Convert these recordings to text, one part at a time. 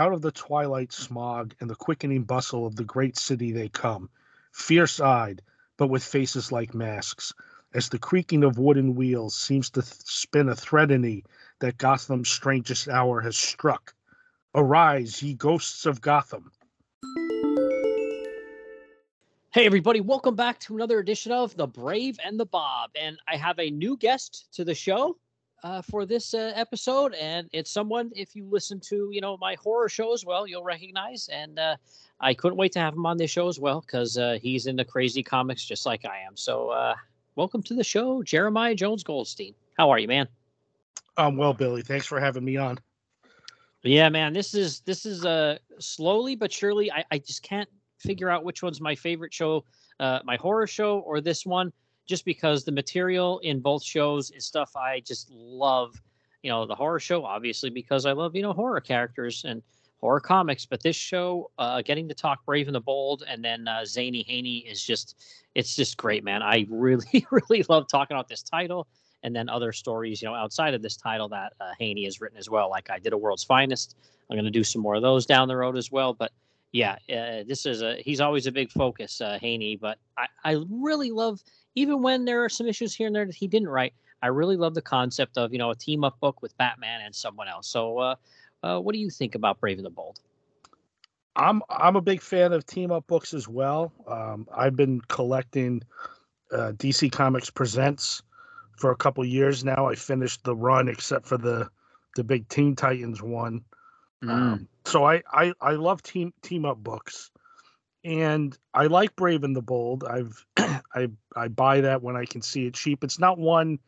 Out of the twilight smog and the quickening bustle of the great city they come, fierce eyed, but with faces like masks, as the creaking of wooden wheels seems to th- spin a threatening that Gotham's strangest hour has struck. Arise, ye ghosts of Gotham. Hey, everybody, welcome back to another edition of The Brave and the Bob. And I have a new guest to the show uh, for this uh, episode. And it's someone, if you listen to, you know, my horror show as well, you'll recognize. And uh, I couldn't wait to have him on this show as well because uh, he's into crazy comics just like I am. So, uh, welcome to the show, Jeremiah Jones Goldstein. How are you, man? Um, well, Billy, thanks for having me on. Yeah, man, this is this is uh slowly but surely. I, I just can't figure out which one's my favorite show, uh, my horror show or this one, just because the material in both shows is stuff I just love. You know, the horror show, obviously, because I love, you know, horror characters and horror comics. But this show, uh, getting to talk Brave and the Bold and then uh, Zany Haney is just, it's just great, man. I really, really love talking about this title and then other stories, you know, outside of this title that uh, Haney has written as well. Like I did a World's Finest. I'm going to do some more of those down the road as well. But yeah, uh, this is a he's always a big focus, uh, Haney. But I, I really love even when there are some issues here and there that he didn't write. I really love the concept of you know a team up book with Batman and someone else. So, uh, uh, what do you think about Brave and the Bold? I'm I'm a big fan of team up books as well. Um, I've been collecting uh, DC Comics Presents for a couple years now. I finished the run except for the the big Teen Titans one. Mm. Um, so I, I I love team team up books, and I like Brave and the Bold. I've I I buy that when I can see it cheap. It's not one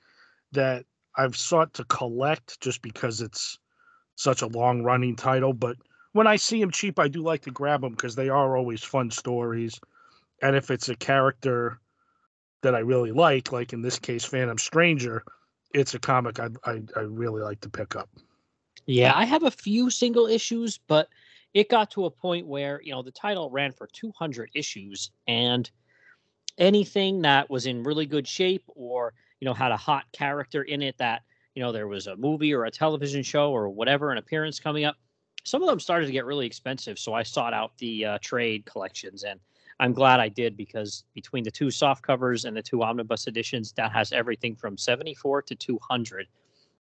that I've sought to collect just because it's such a long running title, but when I see them cheap, I do like to grab them because they are always fun stories. And if it's a character that I really like, like in this case, Phantom Stranger, it's a comic I I, I really like to pick up. Yeah, I have a few single issues, but it got to a point where, you know, the title ran for 200 issues and anything that was in really good shape or, you know, had a hot character in it that, you know, there was a movie or a television show or whatever, an appearance coming up, some of them started to get really expensive. So I sought out the uh, trade collections and I'm glad I did because between the two soft covers and the two omnibus editions, that has everything from 74 to 200.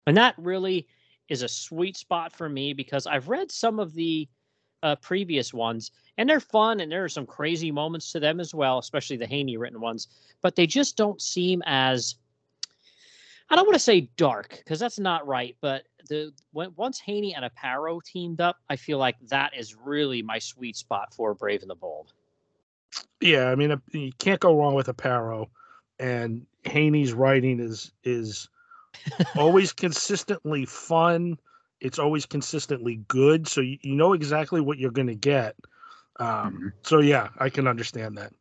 And that really is a sweet spot for me because I've read some of the uh, previous ones and they're fun and there are some crazy moments to them as well, especially the Haney written ones, but they just don't seem as I don't want to say dark because that's not right, but the when once Haney and Aparo teamed up, I feel like that is really my sweet spot for Brave and the Bold. Yeah, I mean you can't go wrong with Aparo, and Haney's writing is is always consistently fun. It's always consistently good, so you, you know exactly what you're going to get. Um, mm-hmm. So yeah, I can understand that.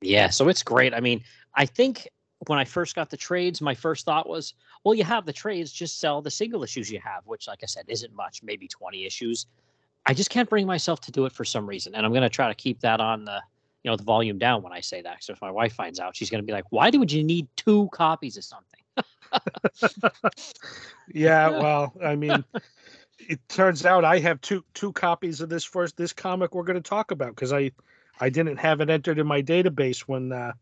Yeah, so it's great. I mean, I think when I first got the trades, my first thought was, well, you have the trades, just sell the single issues you have, which, like I said, isn't much, maybe 20 issues. I just can't bring myself to do it for some reason, and I'm going to try to keep that on the, you know, the volume down when I say that. So if my wife finds out, she's going to be like, "Why would you need two copies of something?" yeah, well, I mean, it turns out I have two two copies of this first this comic we're going to talk about because I I didn't have it entered in my database when uh,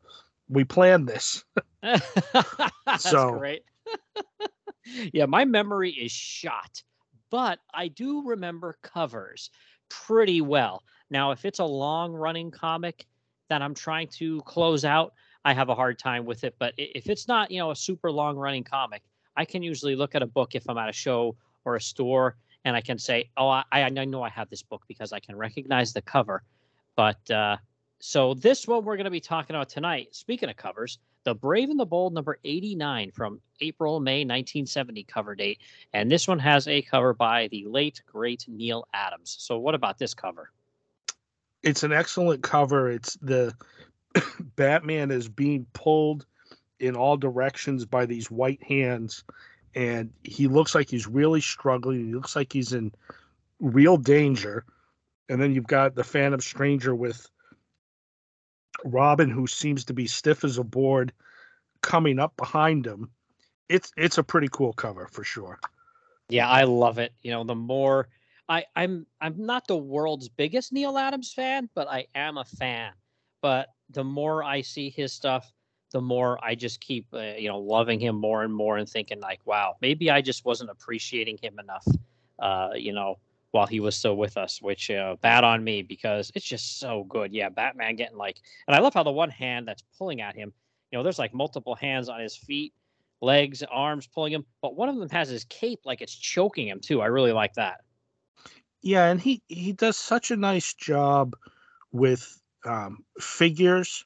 we planned this. That's so. great. yeah, my memory is shot, but I do remember covers pretty well. Now, if it's a long running comic that I'm trying to close out, I have a hard time with it. But if it's not, you know, a super long running comic, I can usually look at a book if I'm at a show or a store and I can say, oh, I, I know I have this book because I can recognize the cover. But uh, so this one we're going to be talking about tonight. Speaking of covers, the Brave and the Bold number 89 from April May 1970 cover date, and this one has a cover by the late great Neal Adams. So what about this cover? It's an excellent cover. It's the Batman is being pulled in all directions by these white hands, and he looks like he's really struggling. He looks like he's in real danger. And then you've got the Phantom Stranger with Robin, who seems to be stiff as a board, coming up behind him. It's it's a pretty cool cover for sure. Yeah, I love it. You know, the more I, I'm I'm not the world's biggest Neal Adams fan, but I am a fan. But the more I see his stuff, the more I just keep uh, you know loving him more and more and thinking like, wow, maybe I just wasn't appreciating him enough. Uh, you know, while he was still with us, which uh, bad on me because it's just so good. Yeah, Batman getting like, and I love how the one hand that's pulling at him, you know, there's like multiple hands on his feet, legs, arms pulling him, but one of them has his cape like it's choking him too. I really like that. Yeah, and he he does such a nice job with um, figures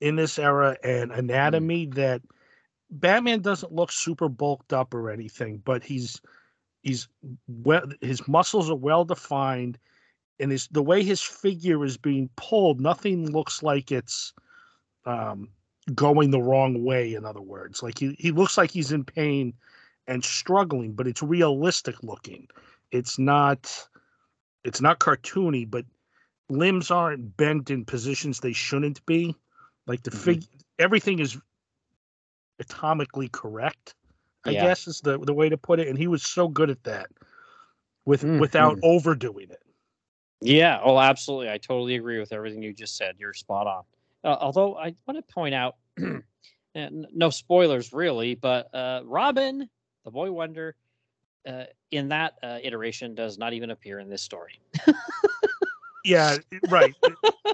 in this era and anatomy mm. that Batman doesn't look super bulked up or anything, but he's he's well his muscles are well defined and his the way his figure is being pulled nothing looks like it's um, going the wrong way in other words like he, he looks like he's in pain and struggling but it's realistic looking it's not it's not cartoony but limbs aren't bent in positions they shouldn't be like the mm-hmm. fig everything is atomically correct I yeah. guess is the the way to put it. And he was so good at that with mm, without overdoing it. Yeah, oh, absolutely. I totally agree with everything you just said. You're spot on. Uh, although I want to point out, no spoilers really, but uh, Robin, the boy wonder, uh, in that uh, iteration does not even appear in this story. yeah, right.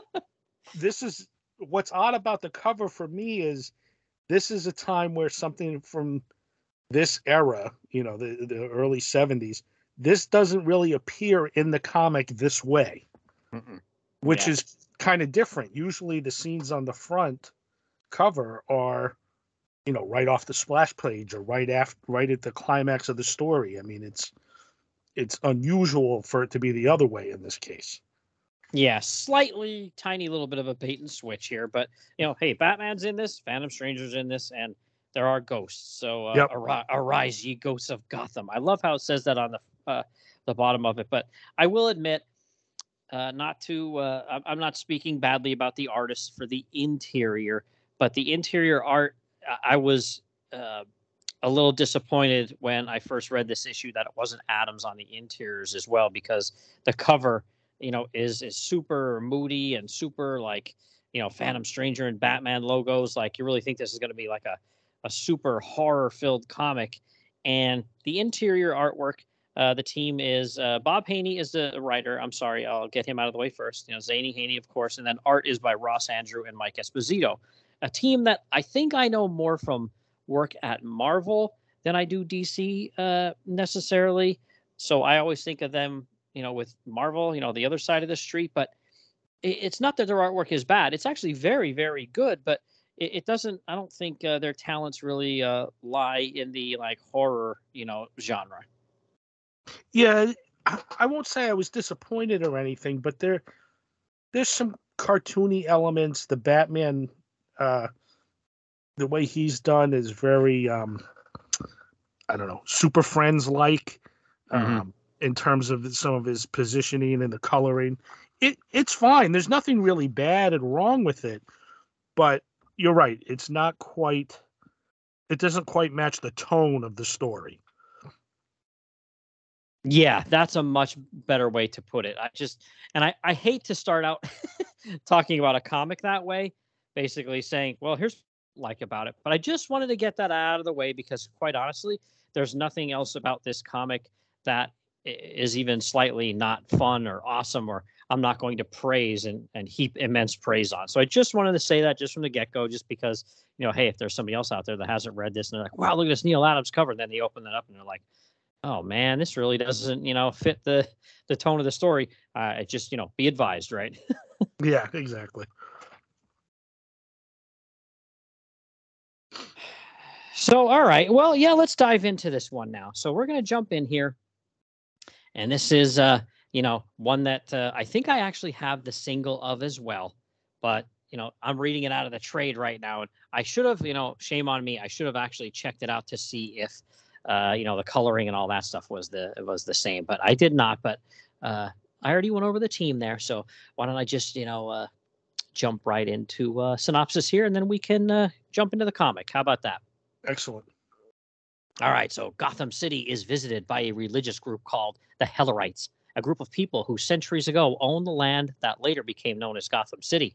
this is what's odd about the cover for me is this is a time where something from this era, you know, the, the early 70s, this doesn't really appear in the comic this way, Mm-mm. which yeah. is kind of different. Usually the scenes on the front cover are, you know, right off the splash page or right after, right at the climax of the story. I mean, it's, it's unusual for it to be the other way in this case. Yeah, slightly tiny little bit of a bait and switch here, but you know, hey, Batman's in this, Phantom Stranger's in this, and there are ghosts. So uh, yep. arise, arise, ye ghosts of Gotham. I love how it says that on the uh, the bottom of it. But I will admit, uh, not to uh, I'm not speaking badly about the artists for the interior, but the interior art, I was uh, a little disappointed when I first read this issue that it wasn't Adams on the interiors as well because the cover, you know, is is super moody and super like you know Phantom Stranger and Batman logos. Like you really think this is going to be like a a super horror filled comic. And the interior artwork, uh, the team is uh, Bob Haney is the writer. I'm sorry, I'll get him out of the way first. You know, Zany Haney, of course, and then art is by Ross Andru and Mike Esposito. A team that I think I know more from work at Marvel than I do DC uh, necessarily. So I always think of them, you know, with Marvel, you know, the other side of the street. But it's not that their artwork is bad; it's actually very, very good. But it, it doesn't. I don't think uh, their talents really uh, lie in the like horror, you know, genre. Yeah, I, I won't say I was disappointed or anything, but there, there's some cartoony elements. The Batman, uh, the way he's done is very, um, I don't know, Super Friends like. Mm-hmm. Um, in terms of some of his positioning and the coloring. It it's fine. There's nothing really bad and wrong with it. But you're right. It's not quite. It doesn't quite match the tone of the story. Yeah, that's a much better way to put it. I just and I I hate to start out talking about a comic that way, basically saying, well, here's like about it. But I just wanted to get that out of the way because quite honestly, there's nothing else about this comic that is even slightly not fun or awesome or I'm not going to praise and, and heap immense praise on. So I just wanted to say that just from the get go, just because, you know, hey, if there's somebody else out there that hasn't read this and they're like, wow, look at this Neal Adams cover. And then they open it up and they're like, oh man, this really doesn't, you know, fit the, the tone of the story. Uh, just, you know, be advised, right? yeah, exactly. So, all right. Well, yeah, let's dive into this one now. So we're going to jump in here. And this is, uh, you know, one that uh, I think I actually have the single of as well. But you know, I'm reading it out of the trade right now, and I should have, you know, shame on me. I should have actually checked it out to see if, uh, you know, the coloring and all that stuff was the was the same. But I did not. But uh, I already went over the team there, so why don't I just, you know, uh, jump right into uh, synopsis here, and then we can uh, jump into the comic. How about that? Excellent. All right. So Gotham City is visited by a religious group called the Hellerites a group of people who centuries ago owned the land that later became known as Gotham City.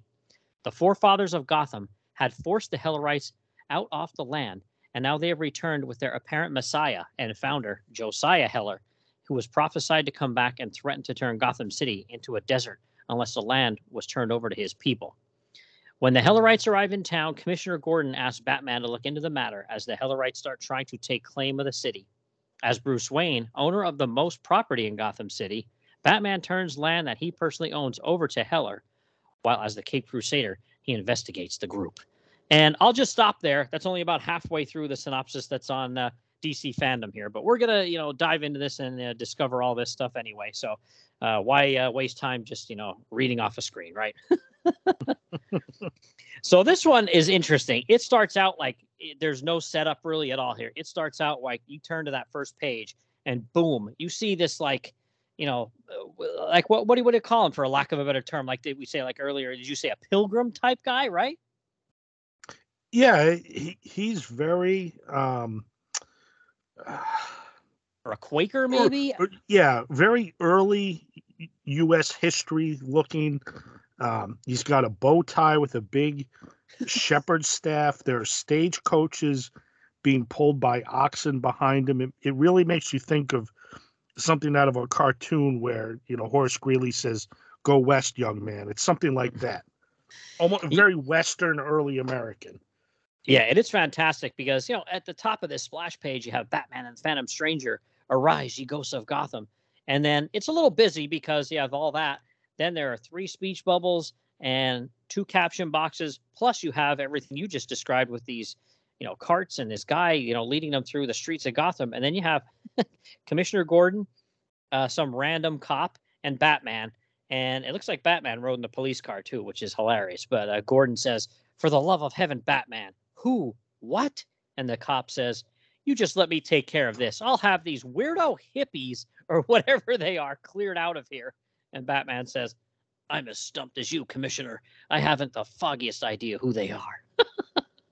The forefathers of Gotham had forced the Hellerites out off the land, and now they have returned with their apparent messiah and founder, Josiah Heller, who was prophesied to come back and threaten to turn Gotham City into a desert unless the land was turned over to his people. When the Hellerites arrive in town, Commissioner Gordon asks Batman to look into the matter as the Hellerites start trying to take claim of the city. As Bruce Wayne, owner of the most property in Gotham City, Batman turns land that he personally owns over to Heller, while as the Cape Crusader, he investigates the group. And I'll just stop there. That's only about halfway through the synopsis that's on uh, DC fandom here, but we're gonna, you know, dive into this and uh, discover all this stuff anyway. So, uh, why uh, waste time just, you know, reading off a screen, right? so this one is interesting. It starts out like it, there's no setup really at all here. It starts out like you turn to that first page and boom, you see this like, you know, uh, like what what do you what do you call him for a lack of a better term? Like did we say like earlier? Did you say a pilgrim type guy, right? Yeah, he, he's very um or a Quaker maybe. Or, or, yeah, very early U.S. history looking. Um, he's got a bow tie with a big shepherd staff. There are stage coaches being pulled by oxen behind him. It, it, really makes you think of something out of a cartoon where you know Horace Greeley says, "Go west, young man." It's something like that, almost very Western, early American. Yeah, and it is fantastic because you know at the top of this splash page you have Batman and Phantom Stranger, arise, ye ghosts of Gotham, and then it's a little busy because you have all that. Then there are three speech bubbles and two caption boxes, plus you have everything you just described with these, you know, carts and this guy, you know, leading them through the streets of Gotham, and then you have Commissioner Gordon, uh, some random cop, and Batman. And it looks like Batman rode in the police car too, which is hilarious. But uh, Gordon says, "For the love of heaven, Batman, who? What? And the cop says, You just let me take care of this. I'll have these weirdo hippies or whatever they are cleared out of here. And Batman says, I'm as stumped as you, Commissioner. I haven't the foggiest idea who they are.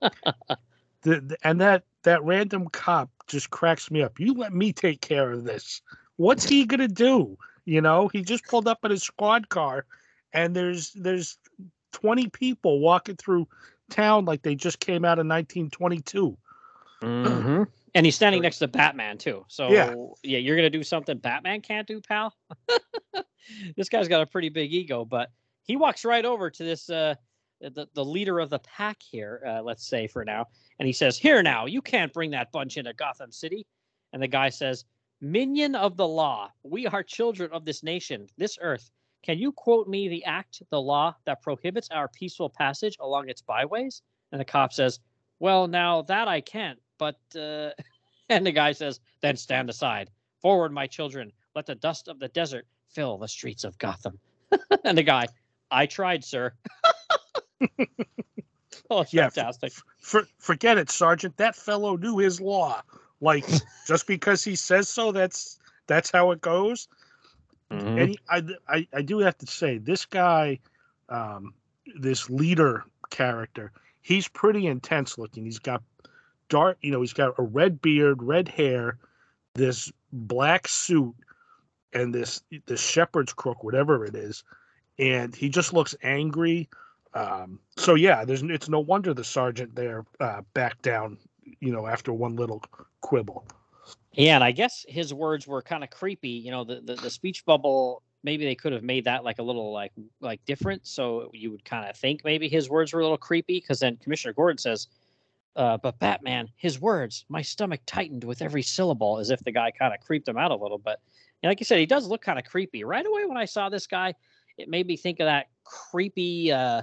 the, the, and that that random cop just cracks me up. You let me take care of this. What's he gonna do? You know, he just pulled up in his squad car, and there's there's 20 people walking through town like they just came out of 1922. Mm-hmm. And he's standing next to Batman too. So yeah, yeah you're gonna do something Batman can't do, pal. this guy's got a pretty big ego, but he walks right over to this uh the, the leader of the pack here, uh, let's say for now, and he says, Here now, you can't bring that bunch into Gotham City. And the guy says, Minion of the law, we are children of this nation, this earth. Can you quote me the act, the law that prohibits our peaceful passage along its byways? And the cop says, Well, now that I can't, but. Uh... and the guy says, Then stand aside. Forward, my children. Let the dust of the desert fill the streets of Gotham. and the guy, I tried, sir. oh, yeah, fantastic. For, forget it, Sergeant. That fellow knew his law. Like, just because he says so, that's that's how it goes. Mm-hmm. And he, I, I, I do have to say, this guy, um, this leader character, he's pretty intense looking. He's got dark, you know, he's got a red beard, red hair, this black suit, and this this shepherd's crook, whatever it is, and he just looks angry. Um, so yeah, there's it's no wonder the sergeant there uh, backed down, you know, after one little quibble. Yeah, and I guess his words were kind of creepy. You know, the, the, the speech bubble. Maybe they could have made that like a little like like different, so you would kind of think maybe his words were a little creepy. Because then Commissioner Gordon says, uh, "But Batman, his words, my stomach tightened with every syllable, as if the guy kind of creeped him out a little." But you know, like you said, he does look kind of creepy. Right away when I saw this guy, it made me think of that creepy uh,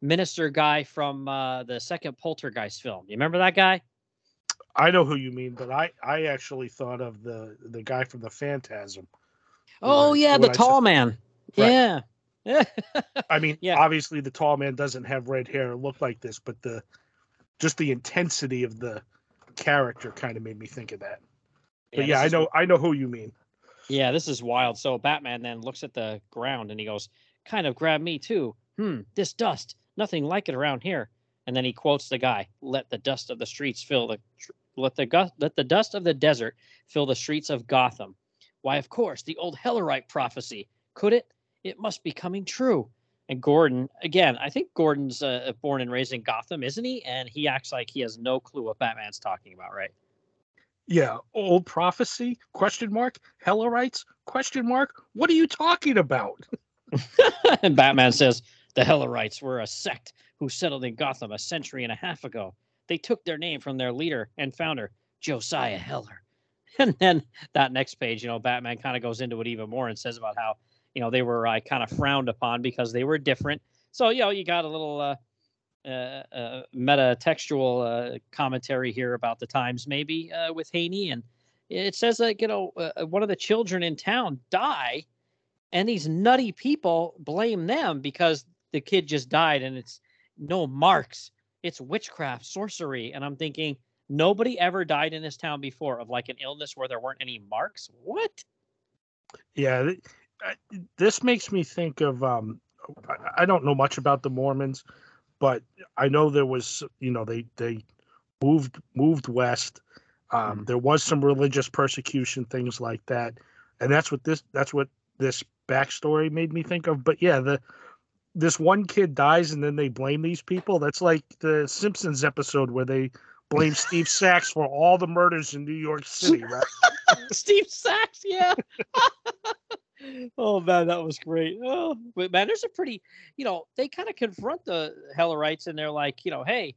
minister guy from uh, the second Poltergeist film. You remember that guy? I know who you mean, but I I actually thought of the the guy from the Phantasm. Oh yeah, the tall said, man. Right. Yeah. I mean, yeah. obviously the tall man doesn't have red hair or look like this, but the just the intensity of the character kind of made me think of that. But yeah, I know I know who you mean. Yeah, this is wild. So Batman then looks at the ground and he goes, "Kind of grab me too. Hmm, this dust, nothing like it around here." And then he quotes the guy, "Let the dust of the streets fill the let the let the dust of the desert fill the streets of Gotham. Why, of course, the old Hellerite prophecy. Could it? It must be coming true. And Gordon, again, I think Gordon's uh, born and raised in Gotham, isn't he? And he acts like he has no clue what Batman's talking about, right? Yeah, old prophecy? Question mark. Hellerites? Question mark. What are you talking about? and Batman says the Hellerites were a sect who settled in Gotham a century and a half ago. They took their name from their leader and founder, Josiah Heller. And then that next page, you know, Batman kind of goes into it even more and says about how, you know, they were uh, kind of frowned upon because they were different. So, you know, you got a little uh, uh, uh, meta textual uh, commentary here about the times, maybe uh, with Haney. And it says that, you know, one of the children in town die, and these nutty people blame them because the kid just died and it's no marks. It's witchcraft, sorcery. And I'm thinking, nobody ever died in this town before of like an illness where there weren't any marks. What? Yeah, this makes me think of. Um, I don't know much about the Mormons, but I know there was, you know, they they moved moved west. Um, mm. There was some religious persecution, things like that, and that's what this that's what this backstory made me think of. But yeah, the this one kid dies and then they blame these people. That's like the Simpsons episode where they blame Steve Sax for all the murders in New York City, right? Steve Sax, yeah. oh man, that was great. Oh, but man, there's a pretty, you know, they kind of confront the Hellerites and they're like, you know, hey,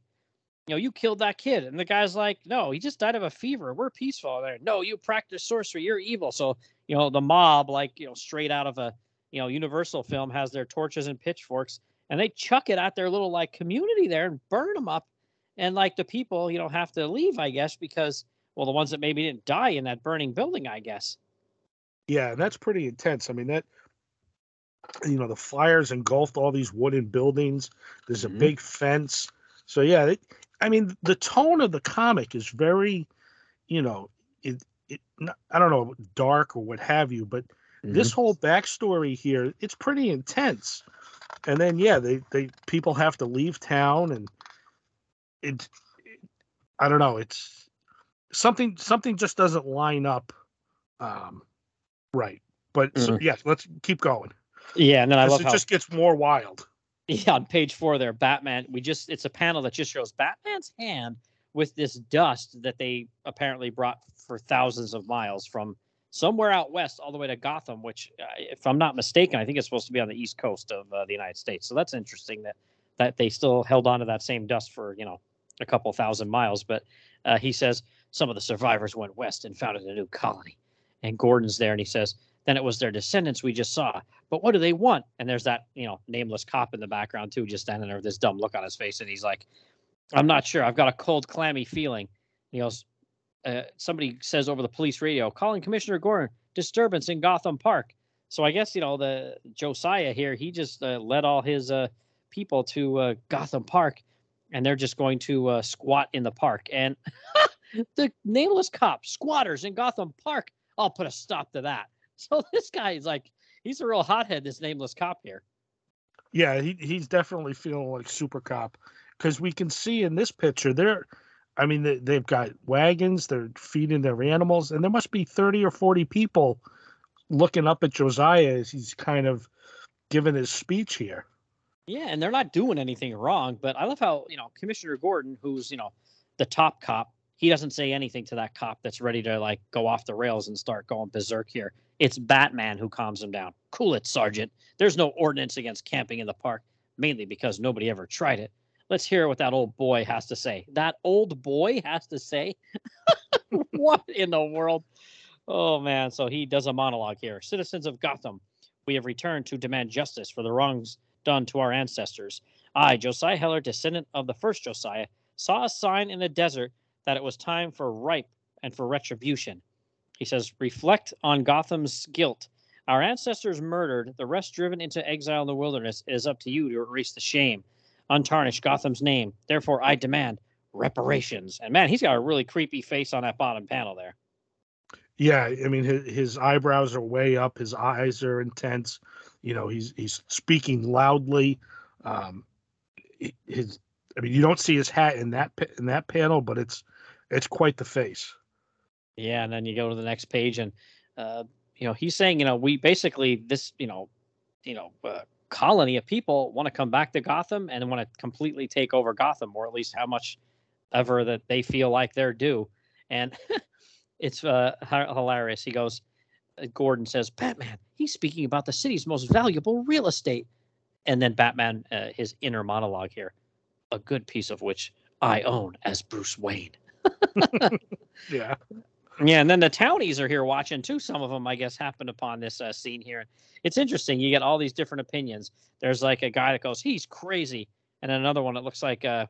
you know, you killed that kid, and the guy's like, no, he just died of a fever. We're peaceful. There, no, you practice sorcery. You're evil. So you know, the mob, like you know, straight out of a you know Universal film, has their torches and pitchforks, and they chuck it at their little like community there and burn them up and like the people you know have to leave i guess because well the ones that maybe didn't die in that burning building i guess yeah and that's pretty intense i mean that you know the fires engulfed all these wooden buildings there's mm-hmm. a big fence so yeah it, i mean the tone of the comic is very you know it, it i don't know dark or what have you but mm-hmm. this whole backstory here it's pretty intense and then yeah they they people have to leave town and it, it I don't know. It's something something just doesn't line up um right. But mm-hmm. so, yes, let's keep going. Yeah, and then I love it how, just gets more wild. Yeah, on page four there, Batman. We just it's a panel that just shows Batman's hand with this dust that they apparently brought for thousands of miles from somewhere out west all the way to Gotham, which, uh, if I'm not mistaken, I think it's supposed to be on the east coast of uh, the United States. So that's interesting that that they still held on to that same dust for you know a couple thousand miles. But uh, he says some of the survivors went west and founded a new colony. And Gordon's there and he says, then it was their descendants we just saw. But what do they want? And there's that, you know, nameless cop in the background too, just standing there with this dumb look on his face. And he's like, I'm not sure. I've got a cold, clammy feeling. He goes, uh, somebody says over the police radio, calling Commissioner Gordon, disturbance in Gotham Park. So I guess, you know, the Josiah here, he just uh, led all his uh, people to uh, Gotham Park and they're just going to uh, squat in the park. And the nameless cop, squatters in Gotham Park. I'll put a stop to that. So this guy is like, he's a real hothead, this nameless cop here. Yeah, he, he's definitely feeling like super cop because we can see in this picture they're, I mean, they, they've got wagons, they're feeding their animals, and there must be 30 or 40 people looking up at Josiah as he's kind of giving his speech here. Yeah, and they're not doing anything wrong. But I love how you know Commissioner Gordon, who's you know the top cop, he doesn't say anything to that cop that's ready to like go off the rails and start going berserk here. It's Batman who calms him down. Cool it, Sergeant. There's no ordinance against camping in the park, mainly because nobody ever tried it. Let's hear what that old boy has to say. That old boy has to say, what in the world? Oh man, so he does a monologue here. Citizens of Gotham, we have returned to demand justice for the wrongs done to our ancestors. I, Josiah Heller, descendant of the first Josiah, saw a sign in the desert that it was time for ripe and for retribution. He says, Reflect on Gotham's guilt. Our ancestors murdered, the rest driven into exile in the wilderness. It is up to you to erase the shame, untarnish Gotham's name. Therefore, I demand reparations. And man, he's got a really creepy face on that bottom panel there. Yeah, I mean his, his eyebrows are way up, his eyes are intense. You know, he's he's speaking loudly. Um, his, I mean, you don't see his hat in that in that panel, but it's it's quite the face. Yeah, and then you go to the next page, and uh, you know, he's saying, you know, we basically this, you know, you know, uh, colony of people want to come back to Gotham and want to completely take over Gotham, or at least how much ever that they feel like they're due. And it's uh, hilarious. He goes, uh, Gordon says, Batman, he's speaking about the city's most valuable real estate. And then Batman, uh, his inner monologue here, a good piece of which I own as Bruce Wayne. yeah. Yeah, and then the townies are here watching too. Some of them, I guess, happened upon this uh, scene here. It's interesting. You get all these different opinions. There's like a guy that goes, "He's crazy," and then another one that looks like uh,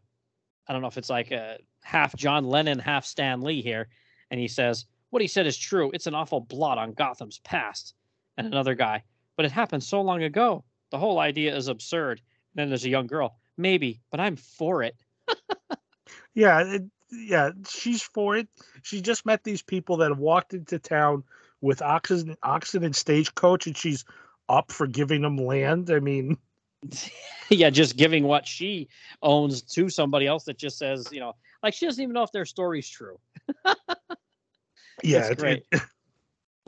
I don't know if it's like a half John Lennon, half Stan Lee here, and he says, "What he said is true. It's an awful blot on Gotham's past." And another guy, but it happened so long ago. The whole idea is absurd. And then there's a young girl, maybe, but I'm for it. yeah, it, yeah, she's for it. She just met these people that have walked into town with oxen, oxen and stagecoach, and she's up for giving them land. I mean, yeah, just giving what she owns to somebody else that just says, you know, like she doesn't even know if their story's true. yeah, it's great. It,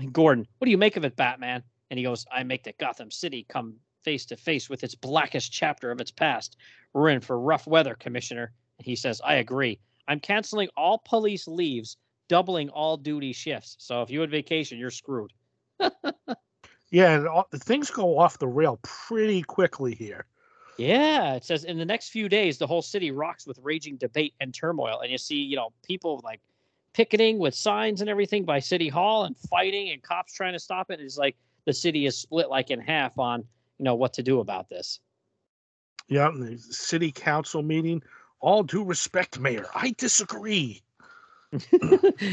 Gordon, what do you make of it, Batman? And he goes, I make that Gotham City come face to face with its blackest chapter of its past. We're in for rough weather, Commissioner. And he says, I agree. I'm canceling all police leaves, doubling all duty shifts. So if you had vacation, you're screwed. yeah, and all, things go off the rail pretty quickly here. Yeah, it says in the next few days, the whole city rocks with raging debate and turmoil, and you see, you know, people like picketing with signs and everything by City Hall and fighting, and cops trying to stop it. It's like the city is split like in half on, you know, what to do about this. Yeah, the city council meeting all due respect, Mayor, I disagree.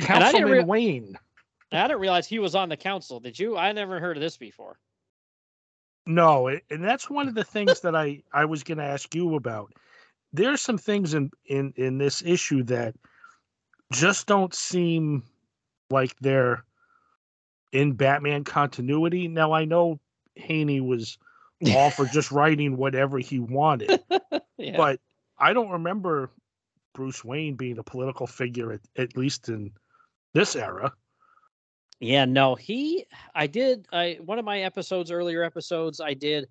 Councilman rea- Wayne. I didn't realize he was on the council. Did you? I never heard of this before. No, and that's one of the things that I I was going to ask you about. There's some things in in in this issue that just don't seem like they're in Batman continuity. Now I know Haney was all for just writing whatever he wanted, yeah. but I don't remember Bruce Wayne being a political figure at, at least in this era. Yeah, no, he I did I one of my episodes earlier episodes I did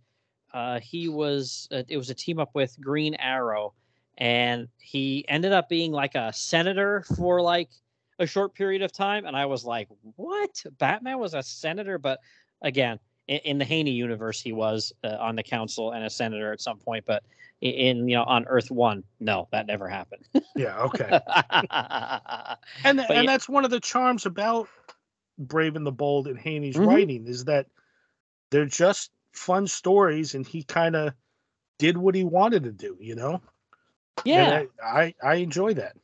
uh he was uh, it was a team up with Green Arrow and he ended up being like a senator for like a short period of time and I was like, "What? Batman was a senator?" But again, in, in the Haney universe he was uh, on the council and a senator at some point, but in you know on Earth One. No, that never happened. yeah. Okay. and and yeah. that's one of the charms about Brave and the Bold and Haney's mm-hmm. writing is that they're just fun stories, and he kind of did what he wanted to do. You know. Yeah. I, I I enjoy that.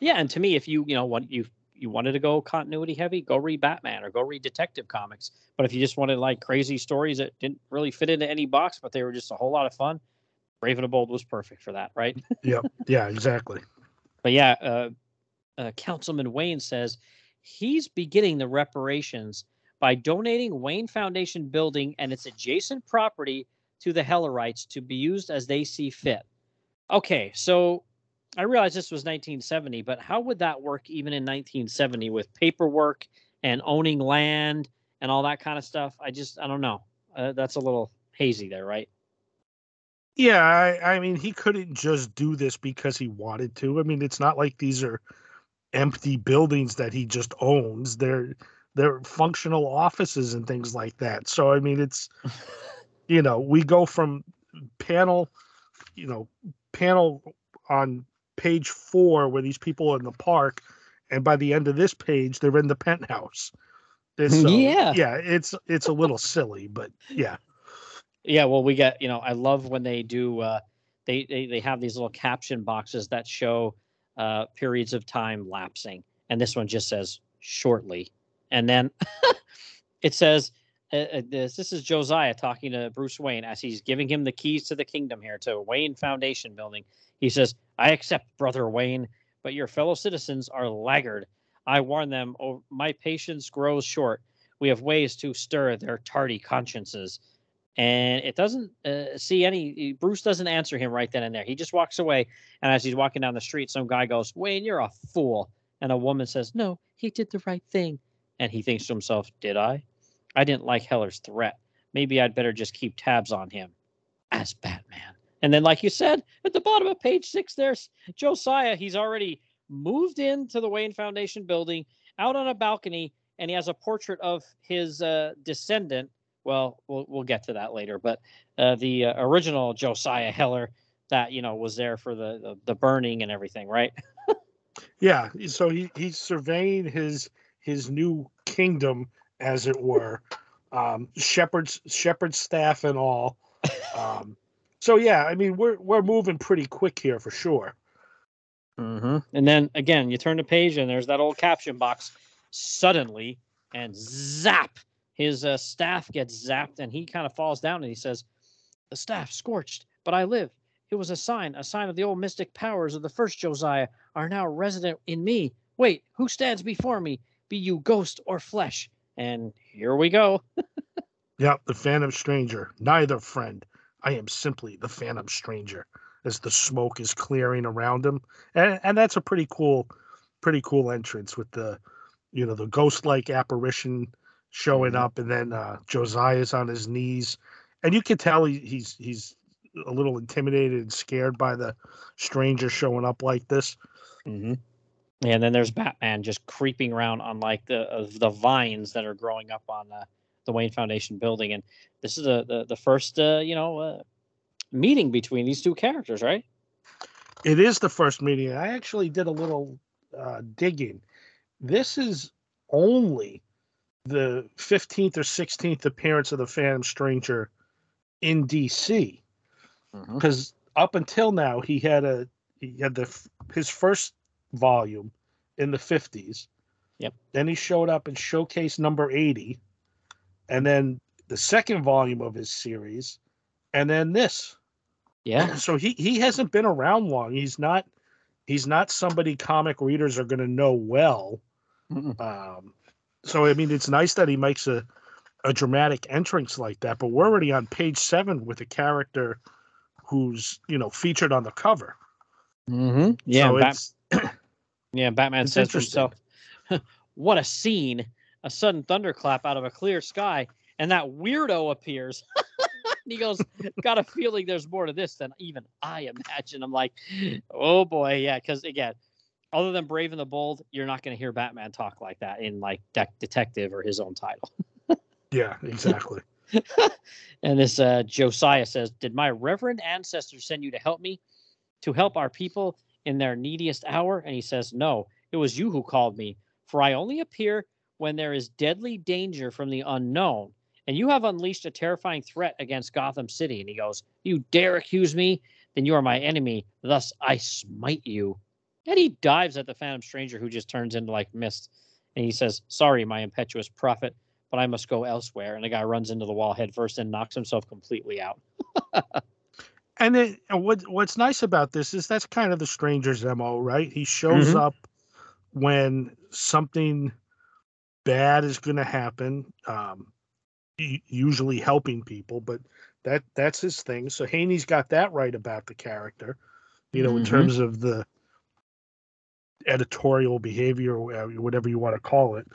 Yeah, and to me, if you you know what you you wanted to go continuity heavy, go read Batman or go read Detective Comics. But if you just wanted like crazy stories that didn't really fit into any box, but they were just a whole lot of fun, Brave and the Bold was perfect for that, right? yep. Yeah, exactly. but yeah, uh, uh, Councilman Wayne says he's beginning the reparations by donating Wayne Foundation building and its adjacent property to the Hellerites to be used as they see fit. Okay, so I realize this was 1970, but how would that work even in 1970 with paperwork and owning land and all that kind of stuff? I just, I don't know. Uh, that's a little hazy there, right? Yeah, I, I mean, he couldn't just do this because he wanted to. I mean, it's not like these are empty buildings that he just owns. They're they're functional offices and things like that. So I mean, it's you know, we go from panel, you know, panel on page four where these people are in the park, and by the end of this page, they're in the penthouse. So, yeah, yeah, it's it's a little silly, but yeah. Yeah, well, we get you know I love when they do uh, they, they they have these little caption boxes that show uh, periods of time lapsing, and this one just says shortly, and then it says uh, uh, this this is Josiah talking to Bruce Wayne as he's giving him the keys to the kingdom here to Wayne Foundation building. He says, "I accept, brother Wayne, but your fellow citizens are laggard. I warn them. Oh, my patience grows short. We have ways to stir their tardy consciences." and it doesn't uh, see any bruce doesn't answer him right then and there he just walks away and as he's walking down the street some guy goes wayne you're a fool and a woman says no he did the right thing and he thinks to himself did i I didn't like Heller's threat. Maybe I'd better just keep tabs on him as Batman. And then, like you said, at the bottom of page six, there's Josiah. He's already moved into the Wayne Foundation building, out on a balcony, and he has a portrait of his uh, descendant. Well, we'll we'll get to that later, but uh, the uh, original Josiah Heller that you know was there for the the, the burning and everything, right? yeah. So he he's surveying his his new kingdom, as it were, um, shepherd's shepherd staff and all. Um, so yeah, I mean we're we're moving pretty quick here for sure. Mm-hmm. And then again, you turn the page and there's that old caption box. Suddenly, and zap, his uh, staff gets zapped, and he kind of falls down and he says, "The staff scorched, but I live. It was a sign, a sign of the old mystic powers of the first Josiah are now resident in me. Wait, who stands before me? Be you ghost or flesh?" And here we go. yep, the Phantom Stranger. Neither friend. I am simply the Phantom Stranger as the smoke is clearing around him. And and that's a pretty cool pretty cool entrance with the you know the ghost like apparition showing mm-hmm. up and then uh Josiah's on his knees and you can tell he, he's he's a little intimidated and scared by the stranger showing up like this. Mm-hmm. And then there's Batman just creeping around on like the uh, the vines that are growing up on uh, the Wayne Foundation building, and this is the the, the first uh, you know uh, meeting between these two characters, right? It is the first meeting. I actually did a little uh, digging. This is only the 15th or 16th appearance of the Phantom Stranger in DC. Because mm-hmm. up until now, he had a he had the his first volume in the 50s. Yep. Then he showed up in Showcase number 80, and then the second volume of his series, and then this. Yeah. So he he hasn't been around long. He's not he's not somebody comic readers are going to know well. Um, so I mean, it's nice that he makes a a dramatic entrance like that. But we're already on page seven with a character who's you know featured on the cover. Mm-hmm. Yeah. So Bat- yeah. Batman says to himself, "What a scene! A sudden thunderclap out of a clear sky, and that weirdo appears." he goes, got a feeling there's more to this than even I imagine. I'm like, oh boy, yeah. Because again, other than Brave and the Bold, you're not going to hear Batman talk like that in like De- Detective or his own title. yeah, exactly. and this uh, Josiah says, "Did my reverend ancestors send you to help me, to help our people in their neediest hour?" And he says, "No, it was you who called me, for I only appear when there is deadly danger from the unknown." and you have unleashed a terrifying threat against Gotham City. And he goes, You dare accuse me? Then you are my enemy. Thus I smite you. And he dives at the Phantom Stranger, who just turns into like mist. And he says, Sorry, my impetuous prophet, but I must go elsewhere. And the guy runs into the wall headfirst and knocks himself completely out. and then what what's nice about this is that's kind of the stranger's MO, right? He shows mm-hmm. up when something bad is going to happen. Um, usually helping people, but that that's his thing. So Haney's got that right about the character, you know, mm-hmm. in terms of the editorial behavior or whatever you want to call it.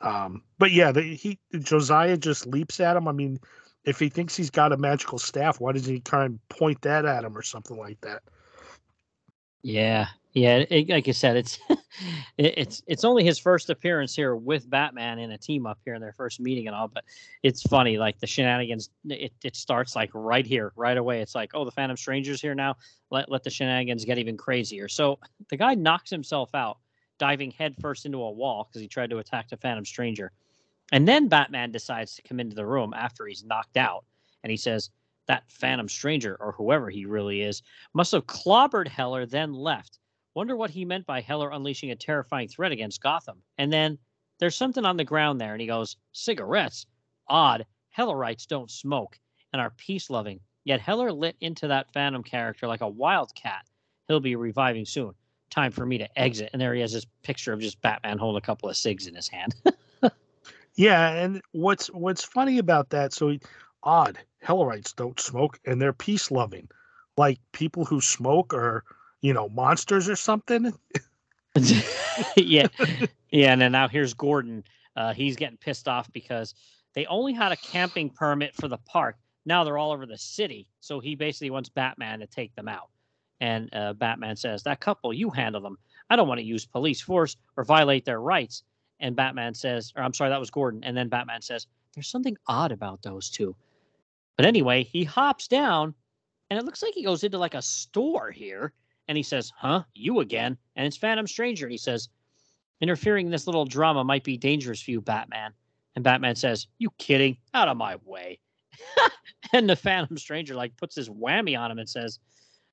Um, but yeah, the, he Josiah just leaps at him. I mean, if he thinks he's got a magical staff, why doesn't he kind of point that at him or something like that? Yeah, yeah. It, like you said, it's it's it's only his first appearance here with Batman in a team up here in their first meeting and all. But it's funny, like the shenanigans. It it starts like right here, right away. It's like, oh, the Phantom Stranger's here now. Let let the shenanigans get even crazier. So the guy knocks himself out, diving headfirst into a wall because he tried to attack the Phantom Stranger, and then Batman decides to come into the room after he's knocked out, and he says, that phantom stranger, or whoever he really is, must have clobbered Heller, then left. Wonder what he meant by Heller unleashing a terrifying threat against Gotham. And then there's something on the ground there, and he goes, Cigarettes? Odd. Hellerites don't smoke and are peace loving. Yet Heller lit into that phantom character like a wildcat. He'll be reviving soon. Time for me to exit. And there he has this picture of just Batman holding a couple of cigs in his hand. yeah, and what's what's funny about that? So he, odd. Hellerites don't smoke and they're peace loving. Like people who smoke are, you know, monsters or something. yeah. Yeah. And then now here's Gordon. Uh, he's getting pissed off because They only had a camping permit for the park. Now they're all over the city. So he basically wants Batman to take them out. And uh, Batman says, That couple, you handle them. I don't want to use police force or violate their rights. And Batman says, or I'm sorry, that was Gordon. And then Batman says, There's something odd about those two. But anyway, he hops down and it looks like he goes into like a store here and he says, Huh? You again? And it's Phantom Stranger. He says, Interfering in this little drama might be dangerous for you, Batman. And Batman says, You kidding? Out of my way. and the Phantom Stranger like puts his whammy on him and says,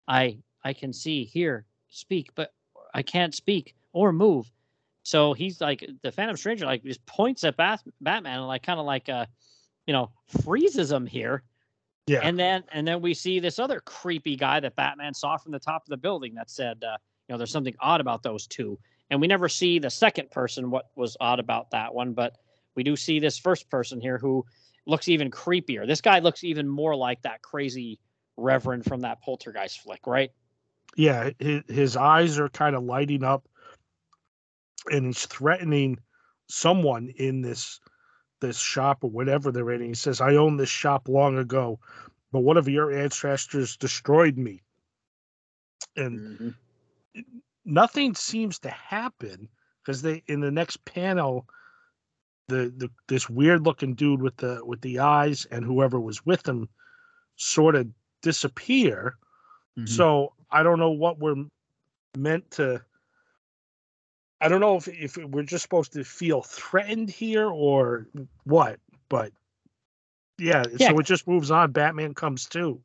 I I can see, hear, speak, but I can't speak or move. So he's like the Phantom Stranger like just points at Bat- Batman and like kind of like uh you know freezes him here. Yeah. And then and then we see this other creepy guy that Batman saw from the top of the building that said uh, you know there's something odd about those two. And we never see the second person what was odd about that one, but we do see this first person here who looks even creepier. This guy looks even more like that crazy reverend from that poltergeist flick, right? Yeah, his, his eyes are kind of lighting up and he's threatening someone in this this shop or whatever they're in. He says, I owned this shop long ago, but one of your ancestors destroyed me. And Mm-hmm. nothing seems to happen because they in the next panel the, the this weird looking dude with the with the eyes and whoever was with him sort of disappear Mm-hmm. so i don't know what we're meant to i don't know if if we're just supposed to feel threatened here or what but yeah, Yeah. so it just moves on batman comes too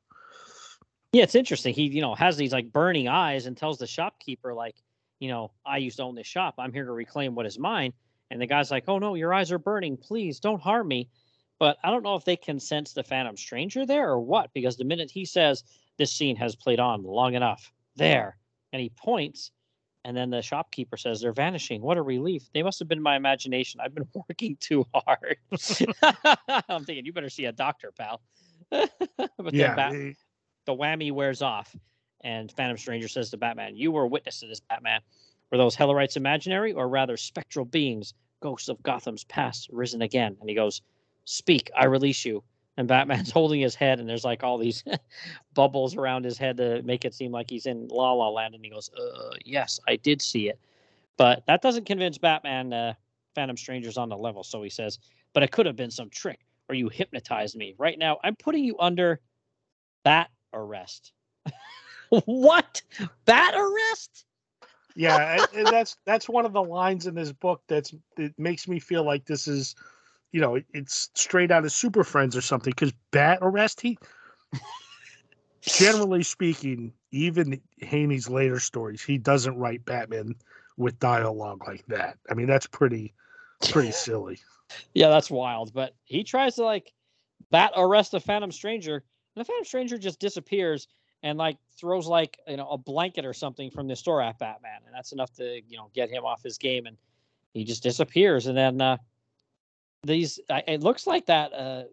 Yeah, it's interesting. He, you know, has these like burning eyes and tells the shopkeeper, like, you know, I used to own this shop. I'm here to reclaim what is mine. And the guy's like, oh no, your eyes are burning. Please don't harm me. But I don't know if they can sense the Phantom Stranger there or what, because the minute he says this scene has played on long enough, there, and he points, and then the shopkeeper says they're vanishing. What a relief! They must have been my imagination. I've been working too hard. I'm thinking you better see a doctor, pal. but yeah then Bat- the whammy wears off, and Phantom Stranger says to Batman, "You were a witness to this, Batman. Were those Hellerites imaginary, or rather spectral beings, ghosts of Gotham's past, risen again?" And he goes, "Speak, I release you." And Batman's holding his head, and there's like all these bubbles around his head to make it seem like he's in La La Land. And he goes, uh, "Yes, I did see it," but that doesn't convince Batman. Uh, Phantom Stranger's on the level, so he says, "But it could have been some trick, or you hypnotized me. Right now, I'm putting you under bat arrest." what? Bat arrest? yeah that's that's one of the lines in this book that's it makes me feel like this is you know it's straight out of super friends or something because bat arrest he generally speaking even haney's later stories he doesn't write batman with dialogue like that i mean that's pretty pretty silly Yeah, that's wild. But he tries to like bat arrest the Phantom Stranger, and the Phantom Stranger just disappears and like throws like you know a blanket or something from the store at Batman, and that's enough to you know get him off his game, and he just disappears. And then uh, these, it looks like that uh,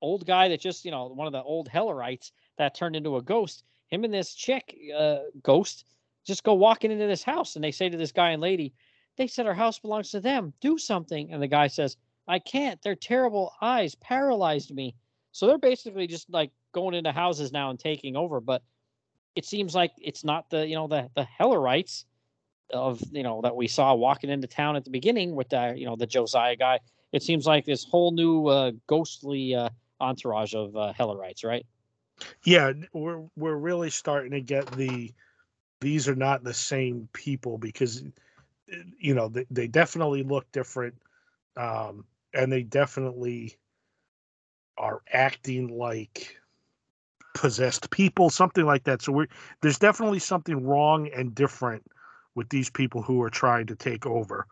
old guy that just you know one of the old Hellerites that turned into a ghost. Him and this chick uh, ghost just go walking into this house, and they say to this guy and lady, "They said our house belongs to them. Do something." And the guy says. I can't. Their terrible eyes paralyzed me. So they're basically just like going into houses now and taking over. But it seems like it's not the you know the the Hellerites of you know that we saw walking into town at the beginning with the you know the Josiah guy. It seems like this whole new uh, ghostly uh, entourage of uh, Hellerites, right? yeah we're we're really starting to get the these are not the same people because uh, you know they, they definitely look different um and they definitely are acting like possessed people something like that so we're there's definitely something wrong and different with these people who are trying to take over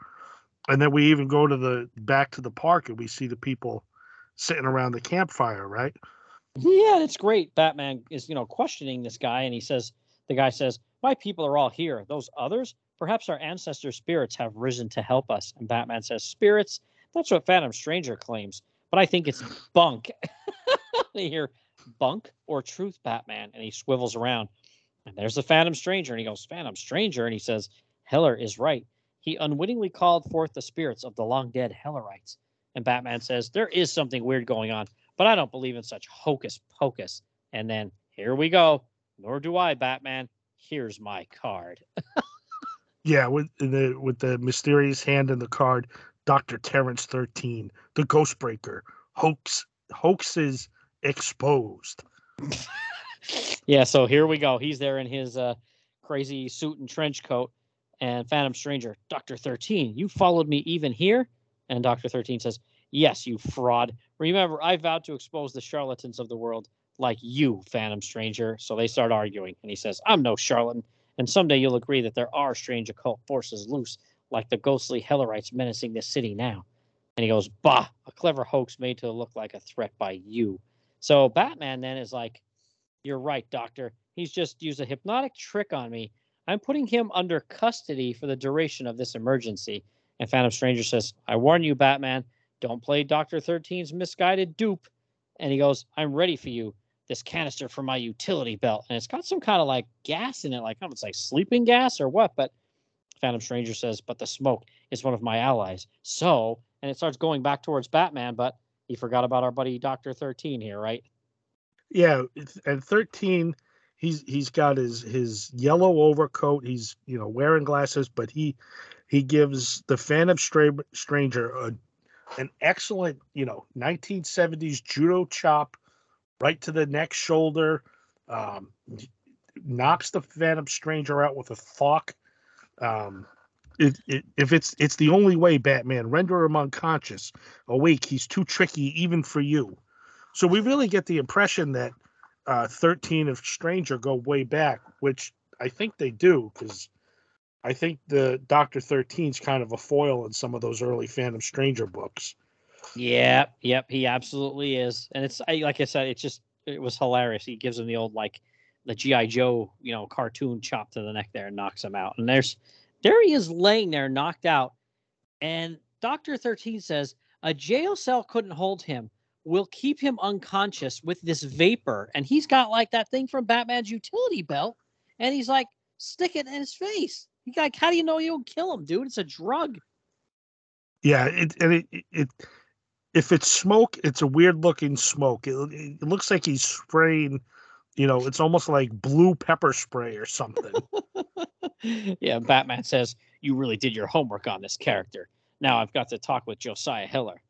and then we even go to the back to the park and we see the people sitting around the campfire right Yeah, it's great. Batman is, you know, questioning this guy, and he says, the guy says, My people are all here. Those others, perhaps our ancestor spirits have risen to help us. And Batman says, Spirits? That's what Phantom Stranger claims. But I think it's bunk. they hear bunk or truth, Batman. And he swivels around. And there's the Phantom Stranger. And he goes, Phantom Stranger. And he says, Heller is right. He unwittingly called forth the spirits of the long dead Hellerites. And Batman says, There is something weird going on, but I don't believe in such hocus pocus. And then here we go. Nor do I, Batman. Here's my card. yeah, with the with the mysterious hand in the card, Dr. Terrence 13, the Ghostbreaker, hoax hoaxes exposed. yeah, so here we go. He's there in his uh, crazy suit and trench coat. And Phantom Stranger, Dr. 13, you followed me even here? And Dr. 13 says, Yes, you fraud. Remember, I vowed to expose the charlatans of the world like you, Phantom Stranger. So they start arguing. And he says, I'm no charlatan. And someday you'll agree that there are strange occult forces loose, like the ghostly Hellerites menacing this city now. And he goes, Bah, a clever hoax made to look like a threat by you. So Batman then is like, You're right, Doctor. He's just used a hypnotic trick on me. I'm putting him under custody for the duration of this emergency. And Phantom Stranger says, I warn you, Batman, don't play Dr. 13's misguided dupe. And he goes, I'm ready for you. This canister for my utility belt. And it's got some kind of like gas in it, like, I don't know, it's like sleeping gas or what. But Phantom Stranger says, but the smoke is one of my allies. So, and it starts going back towards Batman, but he forgot about our buddy Doctor Thirteen here, right? Yeah, and Thirteen, he's he's got his his yellow overcoat. He's you know wearing glasses, but he he gives the Phantom Stray, Stranger a, an excellent you know 1970s judo chop right to the neck shoulder. Um, knocks the Phantom Stranger out with a thock. Um, it, it, if it's it's the only way, Batman, render him unconscious. Awake, he's too tricky even for you. So we really get the impression that uh, 13 of Stranger go way back, which I think they do because I think the Doctor 13's kind of a foil in some of those early Phantom Stranger books. Yeah, yep, he absolutely is, and it's I, like I said, it's just it was hilarious. He gives him the old like the GI Joe, you know, cartoon chop to the neck there and knocks him out. And there's there he is laying there knocked out. And Dr. 13 says a jail cell couldn't hold him. We'll keep him unconscious with this vapor. And he's got like that thing from Batman's utility belt. And he's like, stick it in his face. He like, how do you know you'll kill him, dude? It's a drug. Yeah, it and it, it if it's smoke, it's a weird looking smoke. It, it looks like he's spraying, you know, it's almost like blue pepper spray or something. yeah, Batman says, You really did your homework on this character. Now I've got to talk with Josiah Heller.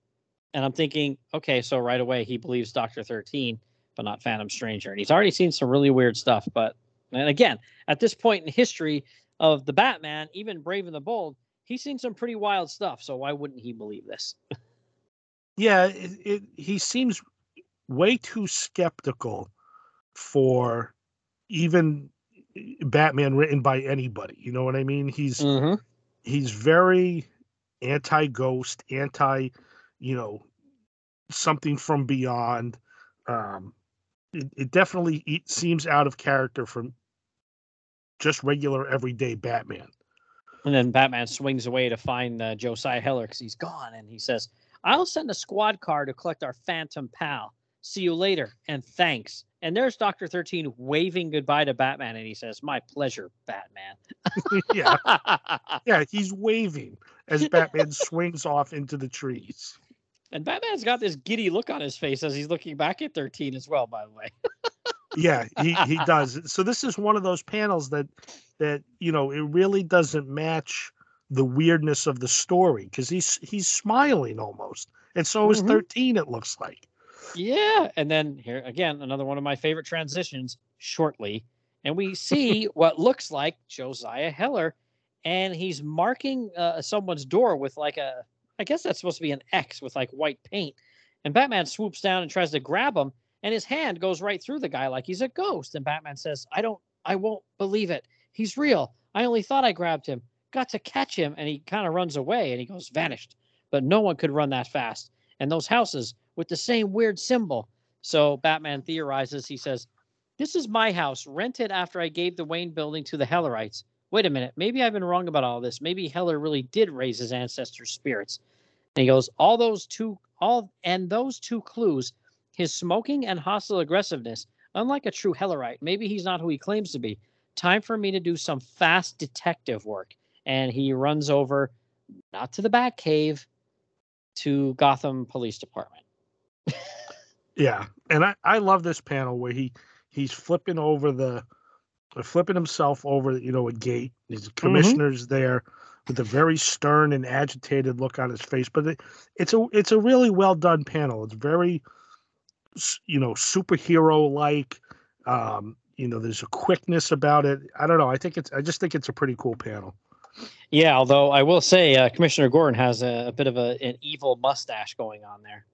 And I'm thinking, okay, so right away he believes Doctor 13, but not Phantom Stranger. And he's already seen some really weird stuff. But, and again, at this point in history of the Batman, even Brave and the Bold, he's seen some pretty wild stuff. So why wouldn't he believe this? yeah, it, it, he seems way too skeptical for even Batman written by anybody. You know what I mean? He's mm-hmm. he's very anti-ghost, anti, you know, something from beyond. Um, it, it definitely it seems out of character from just regular everyday Batman. And then Batman swings away to find uh, Josiah Heller because he's gone, and he says, "I'll send a squad car to collect our Phantom pal. See you later, and thanks." And there's Doctor Thirteen waving goodbye to Batman, and he says, "My pleasure, Batman." yeah, yeah, he's waving as Batman swings off into the trees. And Batman's got this giddy look on his face as he's looking back at Thirteen as well. By the way. yeah, he he does. So this is one of those panels that that you know it really doesn't match the weirdness of the story because he's he's smiling almost, and so is mm-hmm. Thirteen. It looks like. Yeah. And then here again, another one of my favorite transitions shortly. And we see what looks like Josiah Heller, and he's marking uh, someone's door with like a, I guess that's supposed to be an X with like white paint. And Batman swoops down and tries to grab him, and his hand goes right through the guy like he's a ghost. And Batman says, I don't, I won't believe it. He's real. I only thought I grabbed him. Got to catch him. And he kind of runs away and he goes, vanished. But no one could run that fast. And those houses, with the same weird symbol. So Batman theorizes, he says, This is my house, rented after I gave the Wayne building to the Hellerites. Wait a minute, maybe I've been wrong about all this. Maybe Heller really did raise his ancestors' spirits. And he goes, All those two all and those two clues, his smoking and hostile aggressiveness, unlike a true Hellerite, maybe he's not who he claims to be. Time for me to do some fast detective work. And he runs over, not to the Batcave, to Gotham Police Department. Yeah, and I I love this panel where he he's flipping over the uh, flipping himself over you know a gate. His commissioner's there with a very stern and agitated look on his face. But it, it's a it's a really well done panel. It's very you know superhero like. Um, you know, there's a quickness about it. I don't know. I think it's. I just think it's a pretty cool panel. Yeah, although I will say uh, Commissioner Gordon has a, a bit of a, an evil mustache going on there.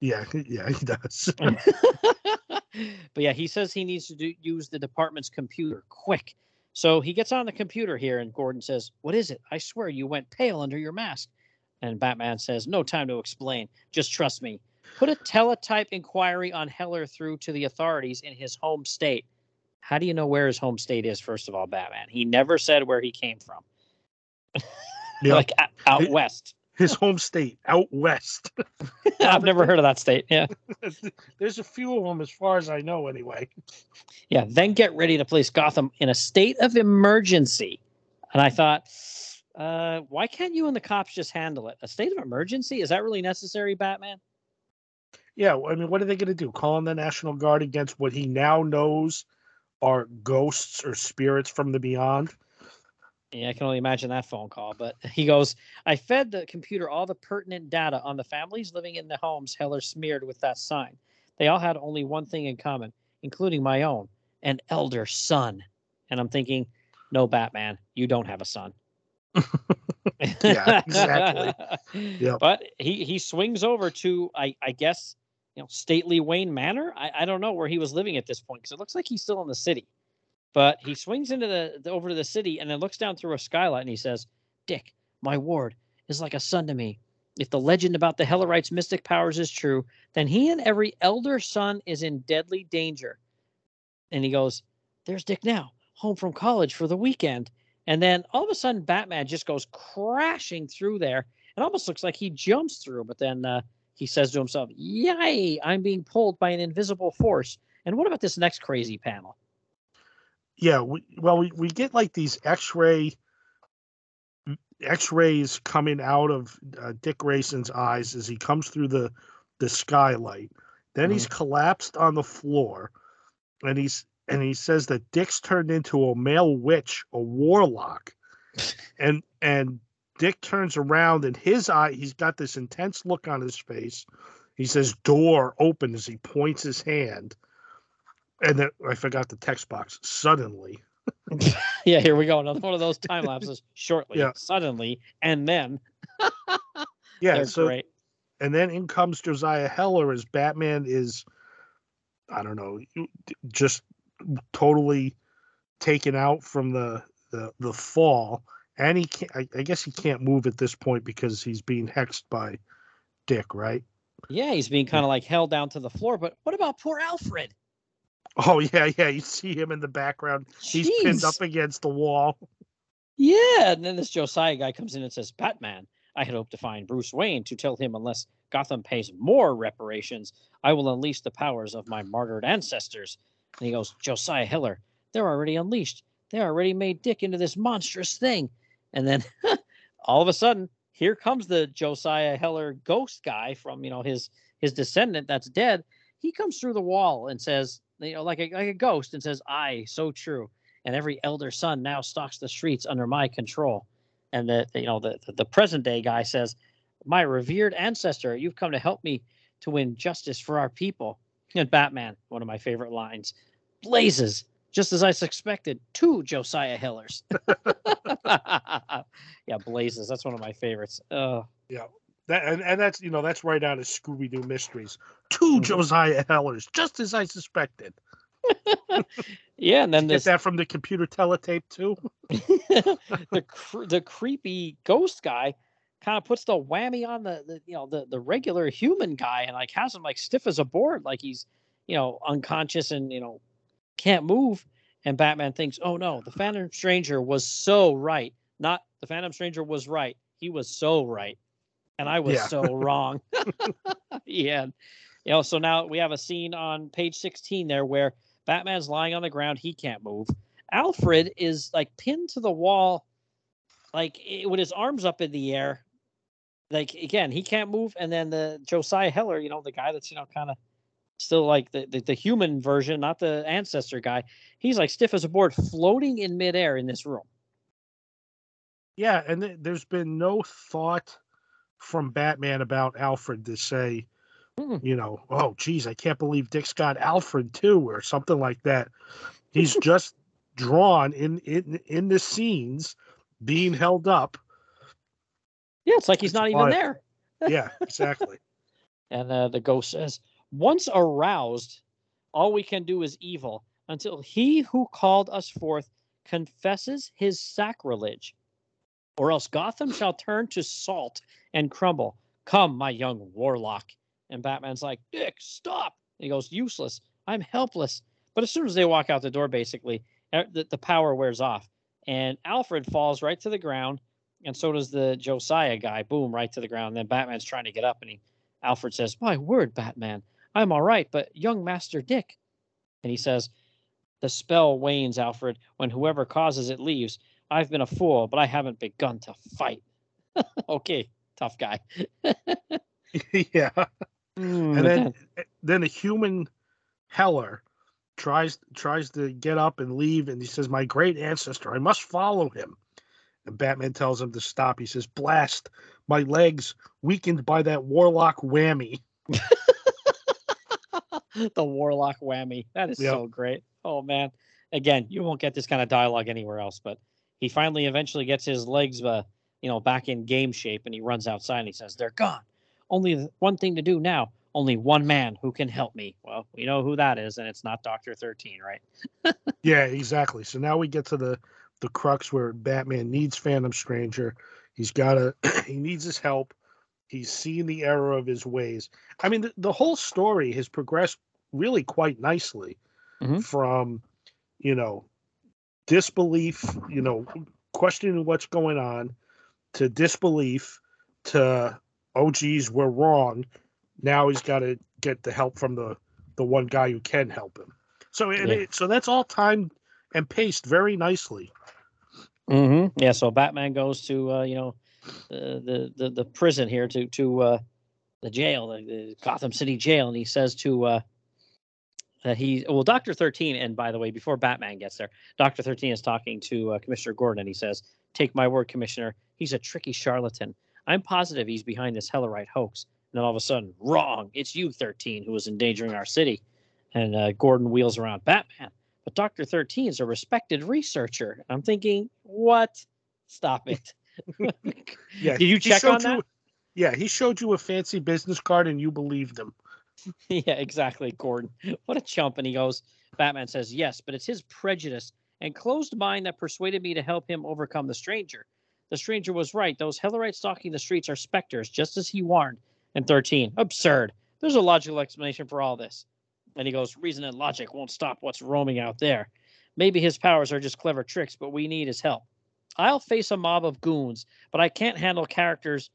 Yeah, yeah, he does. but yeah, he says he needs to do, use the department's computer quick. So he gets on the computer here, and Gordon says, What is it? I swear you went pale under your mask. And Batman says, No time to explain. Just trust me. Put a teletype inquiry on Heller through to the authorities in his home state. How do you know where his home state is, first of all, Batman? He never said where he came from. Yeah. Like out, west. His home state, out west. I've never heard of that state. Yeah. There's a few of them, as far as I know, anyway. Yeah, then get ready to place Gotham in a state of emergency. And I thought, uh, why can't you and the cops just handle it? A state of emergency? Is that really necessary, Batman? Yeah, I mean, what are they going to do? Call on the National Guard against what he now knows are ghosts or spirits from the beyond? Yeah, I can only imagine that phone call. But he goes, I fed the computer all the pertinent data on the families living in the homes Heller smeared with that sign. They all had only one thing in common, including my own an elder son. And I'm thinking, no, Batman, you don't have a son. Yeah, exactly. Yep. But he he swings over to I I guess you know stately Wayne Manor. I I don't know where he was living at this point because it looks like he's still in the city. But he swings into the, the over to the city and then looks down through a skylight and he says, "Dick, my ward is like a son to me. If the legend about the Hellerites' mystic powers is true, then he and every elder son is in deadly danger." And he goes, "There's Dick now, home from college for the weekend." And then all of a sudden, Batman just goes crashing through there. It almost looks like he jumps through, but then uh, he says to himself, Yay, I'm being pulled by an invisible force. And what about this next crazy panel? Yeah, we, well, we, we get like these X-ray X-rays coming out of uh, Dick Grayson's eyes as he comes through the the skylight. Then he's collapsed on the floor, and he's and he says that Dick's turned into a male witch, a warlock, and and Dick turns around and his eye he's got this intense look on his face. He says door open as he points his hand. And then I forgot the text box. Suddenly, Yeah, here we go. Another one of those time lapses shortly, Yeah. suddenly, and then. yeah. They're so great. and then in comes Josiah Heller as Batman is, I don't know, just totally taken out from the the, the fall, and he can't. I, I guess he can't move at this point because he's being hexed by Dick, right? Yeah, he's being kind of like held down to the floor. But what about poor Alfred? Oh yeah, yeah. You see him in the background. He's pinned up against the wall. Yeah, and then this Josiah guy comes in and says, Batman, I had hoped to find Bruce Wayne to tell him unless Gotham pays more reparations, I will unleash the powers of my martyred ancestors. And he goes, Josiah Heller, they're already unleashed. They already made Dick into this monstrous thing. And then all of a sudden, here comes the Josiah Heller ghost guy from, you know, his his descendant that's dead. He comes through the wall and says, you know, like a like a ghost and says, Aye, so true and every elder son now stalks the streets under my control. And the you know the the present day guy says, "My revered ancestor, you've come to help me to win justice for our people." And Batman, one of my favorite lines, blazes just as I suspected, two Josiah Hellers. yeah, blazes. That's one of my favorites. Uh, That and, and that's you know that's right out of Scooby Doo Mysteries. 2 Mhm. Josiah Hellers, just as I suspected. yeah, and then Get that from the computer teletape too. the cr- the creepy ghost guy kind of puts the whammy on the, the you know the the regular human guy and like has him like stiff as a board like he's you know unconscious and you know can't move and batman thinks oh no the phantom stranger was so right not the phantom stranger was right he was so right and i was Yeah. so wrong yeah you know so now we have a scene on page 16 there where batman's lying on the ground he can't move Alfred is like pinned to the wall, like i- with his arms up in the air, like again, he can't move, and then the Josiah Heller, you know, the guy that's you know kind of still like the, the, the human version, not the ancestor guy. He's like stiff as a board, floating in midair in this room. Yeah, and th- there's been no thought from Batman about Alfred to say, Mm. you know, oh geez, I can't believe Dick's got Alfred too, or something like that. He's just drawn in in in the scenes being held up. Yeah, it's like he's It's not even there. Yeah, exactly. And uh, the ghost says, Once aroused, all we can do is evil until he who called us forth confesses his sacrilege, or else Gotham shall turn to salt and crumble. Come, my young warlock. And Batman's like, Dick, stop. And he goes, Useless. I'm helpless. But as soon as they walk out the door, basically, the, the power wears off. And Alfred falls right to the ground. And so does the Josiah guy. Boom, right to the ground. And then Batman's trying to get up, and he Alfred says, My word, Batman, I'm all right, but young Master Dick. And he says, The spell wanes, Alfred, when whoever causes it leaves. I've been a fool, but I haven't begun to fight. okay, tough guy. yeah. Mm, and then then a human Heller tries tries to get up and leave, and he says, "My great ancestor, I must follow him." And Batman tells him to stop. He says, "Blast my legs, weakened by that warlock whammy." the warlock whammy. That is Yep. so great. Oh man. Again, you won't get this kind of dialogue anywhere else, but he finally eventually gets his legs uh, you know, back in game shape and he runs outside and he says, They're gone. Only one thing to do now. Only one man who can help me. Well, we know who that is, and it's not Doctor 13, right? Yeah, exactly. So now we get to the the crux where Batman needs Phantom Stranger. He's got to he needs his help. He's seen the error of his ways. I mean, the, the whole story has progressed really quite nicely Mhm. from, you know, disbelief, you know, questioning what's going on, to disbelief, to oh geez, we're wrong. Now he's got to get the help from the the one guy who can help him. So and Yeah. it, so that's all timed and paced very nicely. Mm-hmm. Yeah. So Batman goes to uh, you know the, the the the prison here to to uh, the jail, the, the Gotham City jail, and he says to uh, that he well Doctor Thirteen. And by the way, before Batman gets there, Doctor Thirteen is talking to uh, Commissioner Gordon, and he says, "Take my word, Commissioner, he's a tricky charlatan. I'm positive he's behind this Hellerite hoax." And then all of a sudden, wrong! It's you, Thirteen, who is endangering our city. And uh, Gordon wheels around Batman but Dr. 13 is a respected researcher. I'm thinking, what? Stop it. Yeah, Did you check on that? Yeah, he showed you a fancy business card and you believed him. yeah, exactly, Gordon. What a chump. And he goes, Batman says, yes, but it's his prejudice and closed mind that persuaded me to help him overcome the stranger. The stranger was right. Those Hellerites stalking the streets are specters, just as he warned. And 13, absurd. There's a logical explanation for all this. And he goes, reason and logic won't stop what's roaming out there. Maybe his powers are just clever tricks, but we need his help. I'll face a mob of goons, but I can't handle characters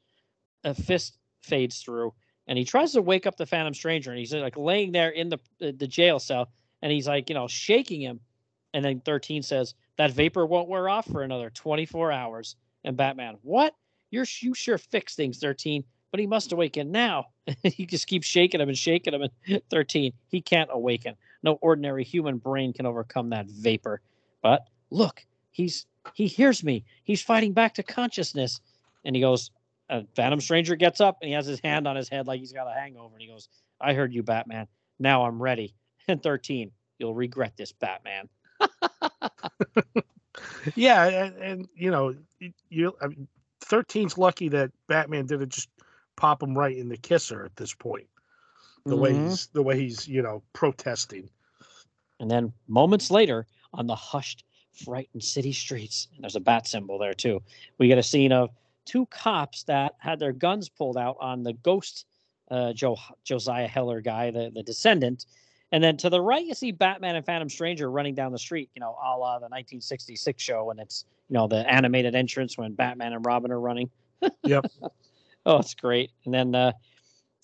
a fist fades through. And he tries to wake up the Phantom Stranger, and he's uh, like laying there in the the the jail cell, and he's like, you know, shaking him. And then 13 says, That vapor won't wear off for another 24 hours. And Batman, What? You're you sure fix things, 13, but he must awaken now. he just keeps shaking him and shaking him. And 13, he can't awaken. No ordinary human brain can overcome that vapor. But look, he's he hears me. He's fighting back to consciousness. And he goes, uh, Phantom Stranger gets up and he has his hand on his head like he's got a hangover. And he goes, I heard you, Batman. Now I'm ready. And 13, you'll regret this, Batman. Yeah, and, and you know, you I mean, 13's lucky that Batman didn't just pop him right in the kisser at this point. The way Mhm. he's the way he's, you know, protesting. And then moments later, on the hushed, frightened city streets, and there's a bat symbol there too, we get a scene of two cops that had their guns pulled out on the ghost uh, Joe, Josiah Heller guy, the, the descendant. And then to the right, you see Batman and Phantom Stranger running down the street, you know, a la the 1966 show. And it's, you know, the animated entrance when Batman and Robin are running. Yep. oh, it's great. And then, uh,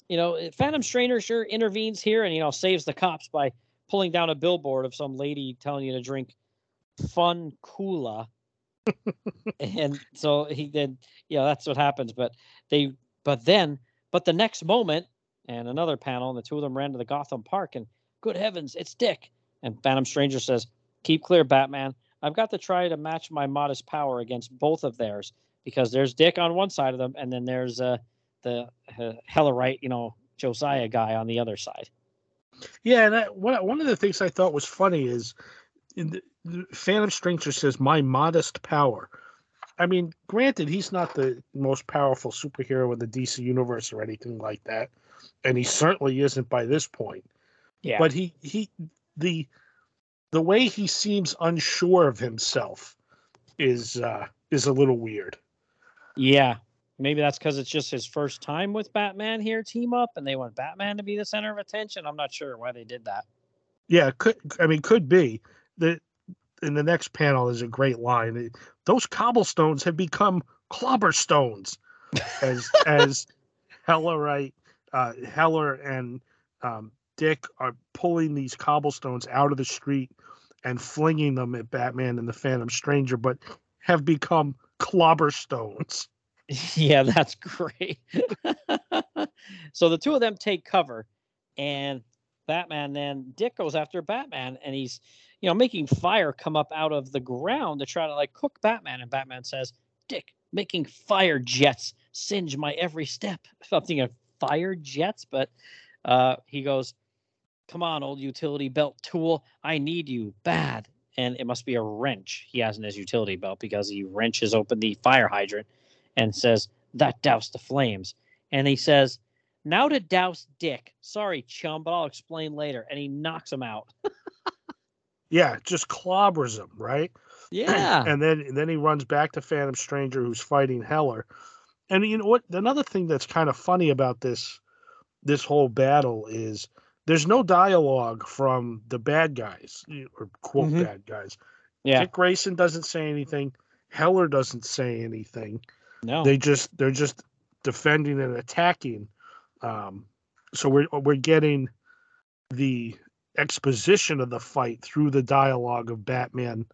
you know, Phantom Stranger sure intervenes here and, you know, saves the cops by pulling down a billboard of some lady telling you to drink fun cola. And so he did, you know, that's what happens. But they But then, but the next moment, and another panel, and the two of them ran to the Gotham Park, and good heavens, it's Dick. And Phantom Stranger says, Keep clear, Batman. I've got to try to match my modest power against both of theirs because there's Dick on one side of them, and then there's uh, the uh, Hellerite, you know, Josiah guy on the other side. Yeah, and I, one one of the things I thought was funny is in the Phantom Stranger says my modest power. I mean, granted, he's not the most powerful superhero in the DC universe or anything like that, and he certainly isn't by this point. Yeah. But he he the the way he seems unsure of himself is uh is a little weird. Yeah. Maybe that's because it's just his first time with Batman here, team up, and they want Batman to be the center of attention. I'm not sure why they did that. Yeah, could I mean could be the in the next panel is a great line. Those cobblestones have become clobber stones, as as Hellerite, uh, Heller and um, Dick are pulling these cobblestones out of the street and flinging them at Batman and the Phantom Stranger, but have become clobberstones. yeah, that's great. so the two of them take cover, and Batman then Dick goes after Batman, and he's you know making fire come up out of the ground to try to like cook Batman, and Batman says, "Dick, making fire jets singe my every step." Something of fire jets, but uh, he goes, "Come on, old utility belt tool, I need you bad." And it must be a wrench he has in his utility belt because he wrenches open the fire hydrant and says, That doused the flames. And he says, Now to douse Dick. Sorry, chum, but I'll explain later. And he knocks him out. yeah, just clobbers him, right? Yeah. and then and then he runs back to Phantom Stranger who's fighting Heller. And you know what? Another thing that's kind of funny about this this whole battle is there's no dialogue from the bad guys or quote mm-hmm. bad guys. Yeah. Dick Grayson doesn't say anything. Heller doesn't say anything. No. They just they're just defending and attacking. Um, so we're we're getting the exposition of the fight through the dialogue of Batman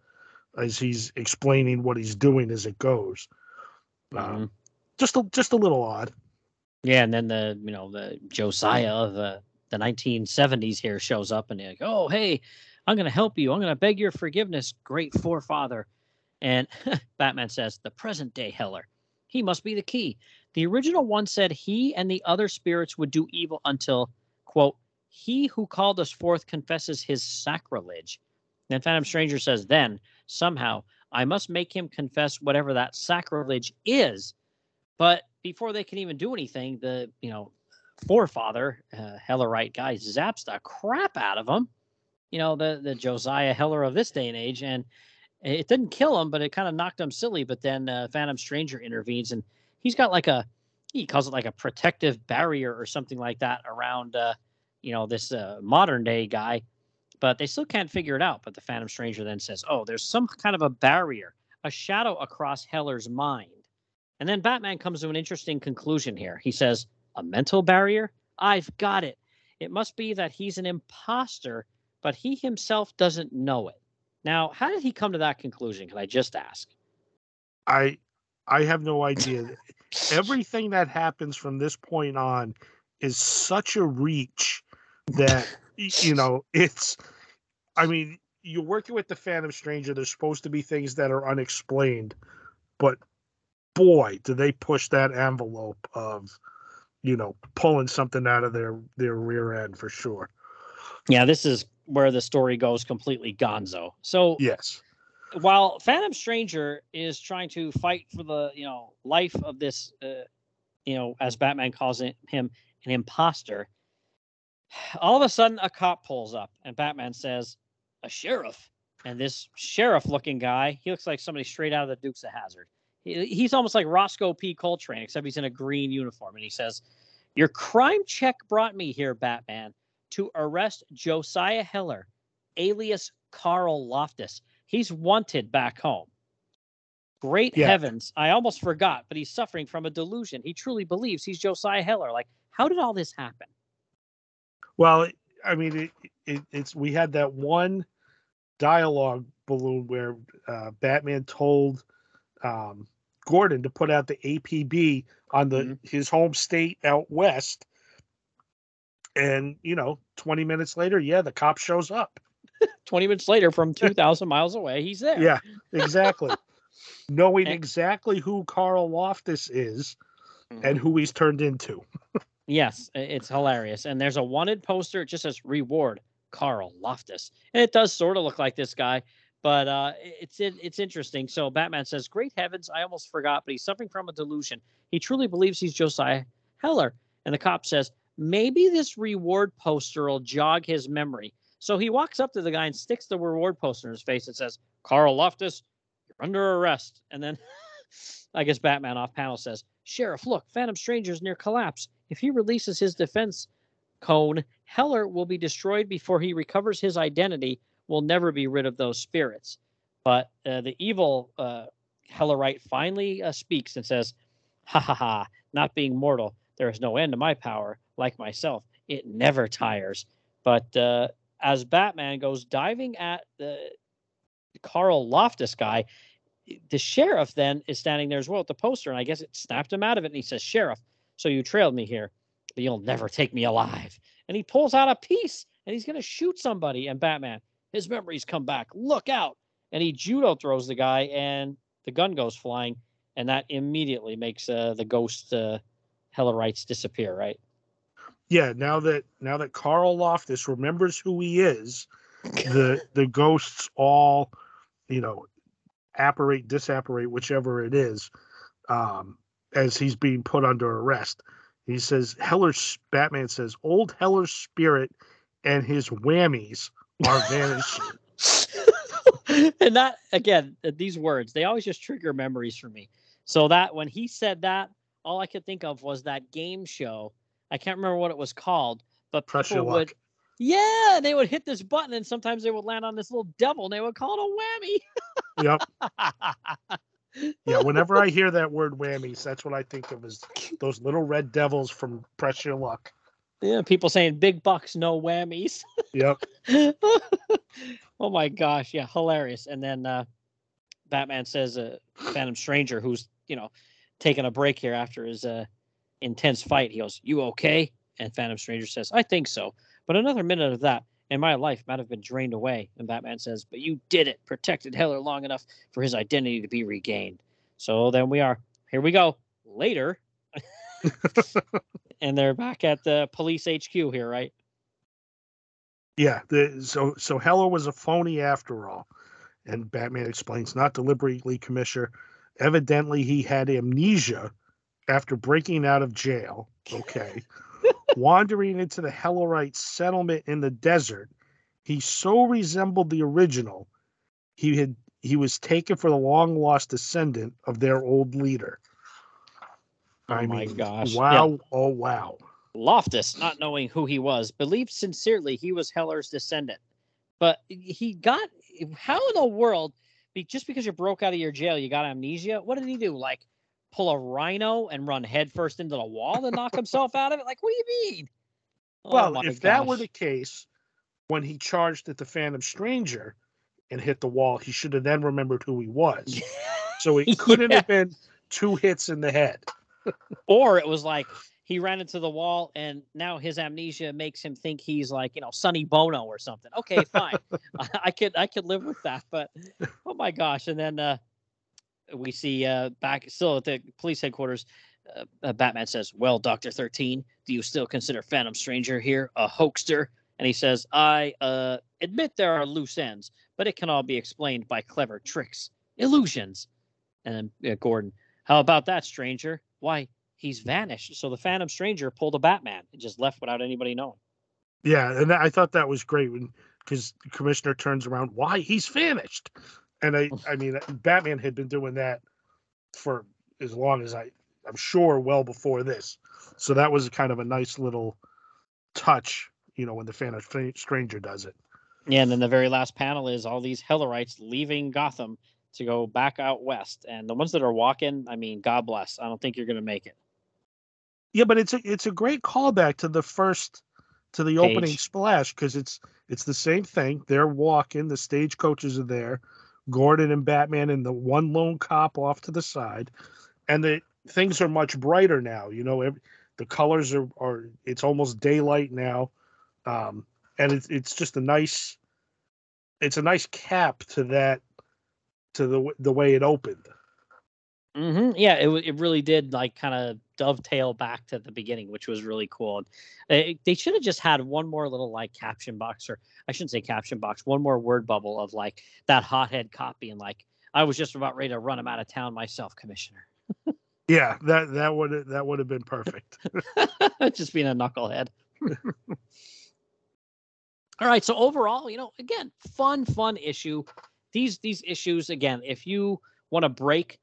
as he's explaining what he's doing as it goes. Mm-hmm. Um, just a just a little odd. Yeah, and then the you know the Josiah of the the 1970s here shows up and they're like, oh hey, I'm gonna help you. I'm gonna beg your forgiveness, great forefather. And Batman says, the present day Heller. He must be the key. The original one said he and the other spirits would do evil until, quote, he who called us forth confesses his sacrilege. Then Phantom Stranger says, then, somehow, I must make him confess whatever that sacrilege is. But before they can even do anything, the, you know, forefather, uh, Hellerite guy, zaps the crap out of him. You know, the, the Josiah Heller of this day and age. And it didn't kill him, but it kind of knocked him silly. But then uh, Phantom Stranger intervenes, and he's got like a he calls it like a protective barrier or something like that around uh, you know this uh, modern day guy. But they still can't figure it out. But the Phantom Stranger then says, "Oh, there's some kind of a barrier, a shadow across Heller's mind." And then Batman comes to an interesting conclusion here. He says, "A mental barrier? I've got it. It must be that he's an imposter, but he himself doesn't know it." Now, how did he come to that conclusion? Can I just ask? I I have no idea. Everything that happens from this point on is such a reach that you know it's I mean, you're working with the Phantom Stranger, there's supposed to be things that are unexplained, but boy, do they push that envelope of you know, pulling something out of their their rear end for sure. Yeah, this is where the story goes completely gonzo. So yes, while Phantom Stranger is trying to fight for the you know life of this, uh, you know, as Batman calls it, him an imposter, all of a sudden a cop pulls up and Batman says, "A sheriff." And this sheriff-looking guy, he looks like somebody straight out of the Dukes of Hazzard. He, he's almost like Rosco P. Coltrane, except he's in a green uniform. And he says, "Your crime check brought me here, Batman." to arrest Josiah Heller, alias Carl Loftus. He's wanted back home. Great yeah. heavens. I almost forgot, but he's suffering from a delusion. He truly believes he's Josiah Heller. Like, how did all this happen? Well, I mean, it, it, it's we had that one dialogue balloon where uh, Batman told um, Gordon to put out the APB on the Mhm. his home state out west. And you know, 20 minutes later, yeah, the cop shows up. 20 minutes later, from 2,000 miles away, he's there. Yeah, exactly. Knowing And- exactly who Carl Loftus is and who he's turned into. Yes, it's hilarious. And there's a wanted poster. It just says reward Carl Loftus. And it does sort of look like this guy, but uh, it's in, it's interesting. So Batman says, Great heavens, I almost forgot, but he's suffering from a delusion. He truly believes he's Josiah Heller. And the cop says, Maybe this reward poster will jog his memory. So he walks up to the guy and sticks the reward poster in his face and says, Carl Loftus, you're under arrest. And then I guess Batman off panel says, Sheriff, look, Phantom Stranger's near collapse. If he releases his defense cone, Heller will be destroyed before he recovers his identity. We'll never be rid of those spirits. But uh, the evil uh, Hellerite finally uh, speaks and says, "Ha ha ha! Not being mortal, there is no end to my power. Like myself, it never tires." But uh, as Batman goes diving at the Carl Loftus guy, the sheriff then is standing there as well at the poster, and I guess it snapped him out of it. And he says, "Sheriff, so you trailed me here, but you'll never take me alive." And he pulls out a piece, and he's gonna shoot somebody. And Batman, his memories come back. Look out! And he judo throws the guy, and the gun goes flying, and that immediately makes uh, the ghost uh, Hellerites disappear. Right? Yeah, now that now that Carl Loftus remembers who he is, the the ghosts all, you know, apparate, disapparate, whichever it is, um, as he's being put under arrest. He says Heller's Batman says old Heller's spirit and his whammies are vanishing. and that again, these words they always just trigger memories for me. So that when he said that, all I could think of was that game show. I can't remember what it was called, but pressure your luck. would, yeah, they would hit this button, and sometimes they would land on this little devil, and they would call it a whammy. Yep. yeah. Whenever I hear that word whammies, that's what I think of as those little red devils from Pressure Luck. yeah, people saying big bucks, no whammies. Yep. oh my gosh, yeah, hilarious. And then uh, Batman says, uh, "Phantom Stranger, who's you know taking a break here after his uh, intense fight, he goes, "You okay?" And Phantom Stranger says, "I think so, but another minute of that." And my life might have been drained away. And Batman says, But you did it, protected Heller long enough for his identity to be regained. So then we are, here we go, later. and they're back at the police HQ here, right? Yeah, the, so so Heller was a phony after all, and Batman explains not deliberately, Commissioner. Evidently, he had amnesia after breaking out of jail. Okay, wandering into the Hellerite settlement in the desert, he so resembled the original, he had he was taken for the long lost descendant of their old leader. Oh I my mean, gosh. Wow! Oh wow! Loftus, not knowing who he was, believed sincerely he was Heller's descendant. But he got how in the world? Be, just because you broke out of your jail, you got amnesia. What did he do? Like pull a rhino and run headfirst into the wall to knock himself out of it? Like what do you mean? Oh Well, my if that were the case, when he charged at the Phantom Stranger and hit the wall, he should have then remembered who he was. So it couldn't Yeah. have been two hits in the head. or it was like he ran into the wall and now his amnesia makes him think he's like you know Sonny Bono or something. Okay, fine, I, I could I could live with that. But oh my gosh! And then uh, we see uh, back still at the police headquarters. Uh, uh, Batman says, "Well, Doctor Thirteen, do you still consider Phantom Stranger here a hoaxster?" And he says, "I uh, admit there are loose ends, but it can all be explained by clever tricks, illusions." And uh, Gordon, how about that, stranger? Why, he's vanished. So the Phantom Stranger pulled a Batman and just left without anybody knowing. Yeah, and I thought that was great when because commissioner turns around, why he's vanished, and I I mean Batman had been doing that for as long as I I'm sure well before this, so that was kind of a nice little touch, you know, when the Phantom Stra- Stranger does it. Yeah, and then the very last panel is all these Hellerites leaving Gotham to go back out west. And the ones that are walking, I mean, God bless. I don't think you're going to make it. Yeah, but it's a it's a great callback to the first to the opening splash because it's it's the same thing. They're walking, the stagecoaches are there. Gordon and Batman and the one lone cop off to the side, and the things are much brighter now. You know, every, the colors are are it's almost daylight now, um, and it's it's just a nice, it's a nice cap to that, to the the way it opened. Hmm Yeah, it it really did like kind of dovetail back to the beginning, which was really cool. They, they should have just had one more little like caption box, or I shouldn't say caption box, one more word bubble of like that hothead copy, and like I was just about ready to run him out of town myself, Commissioner. Yeah, that that would that would have been perfect. just being a knucklehead. All right, so overall, you know, again, fun, fun issue. These these issues, again, if you want to break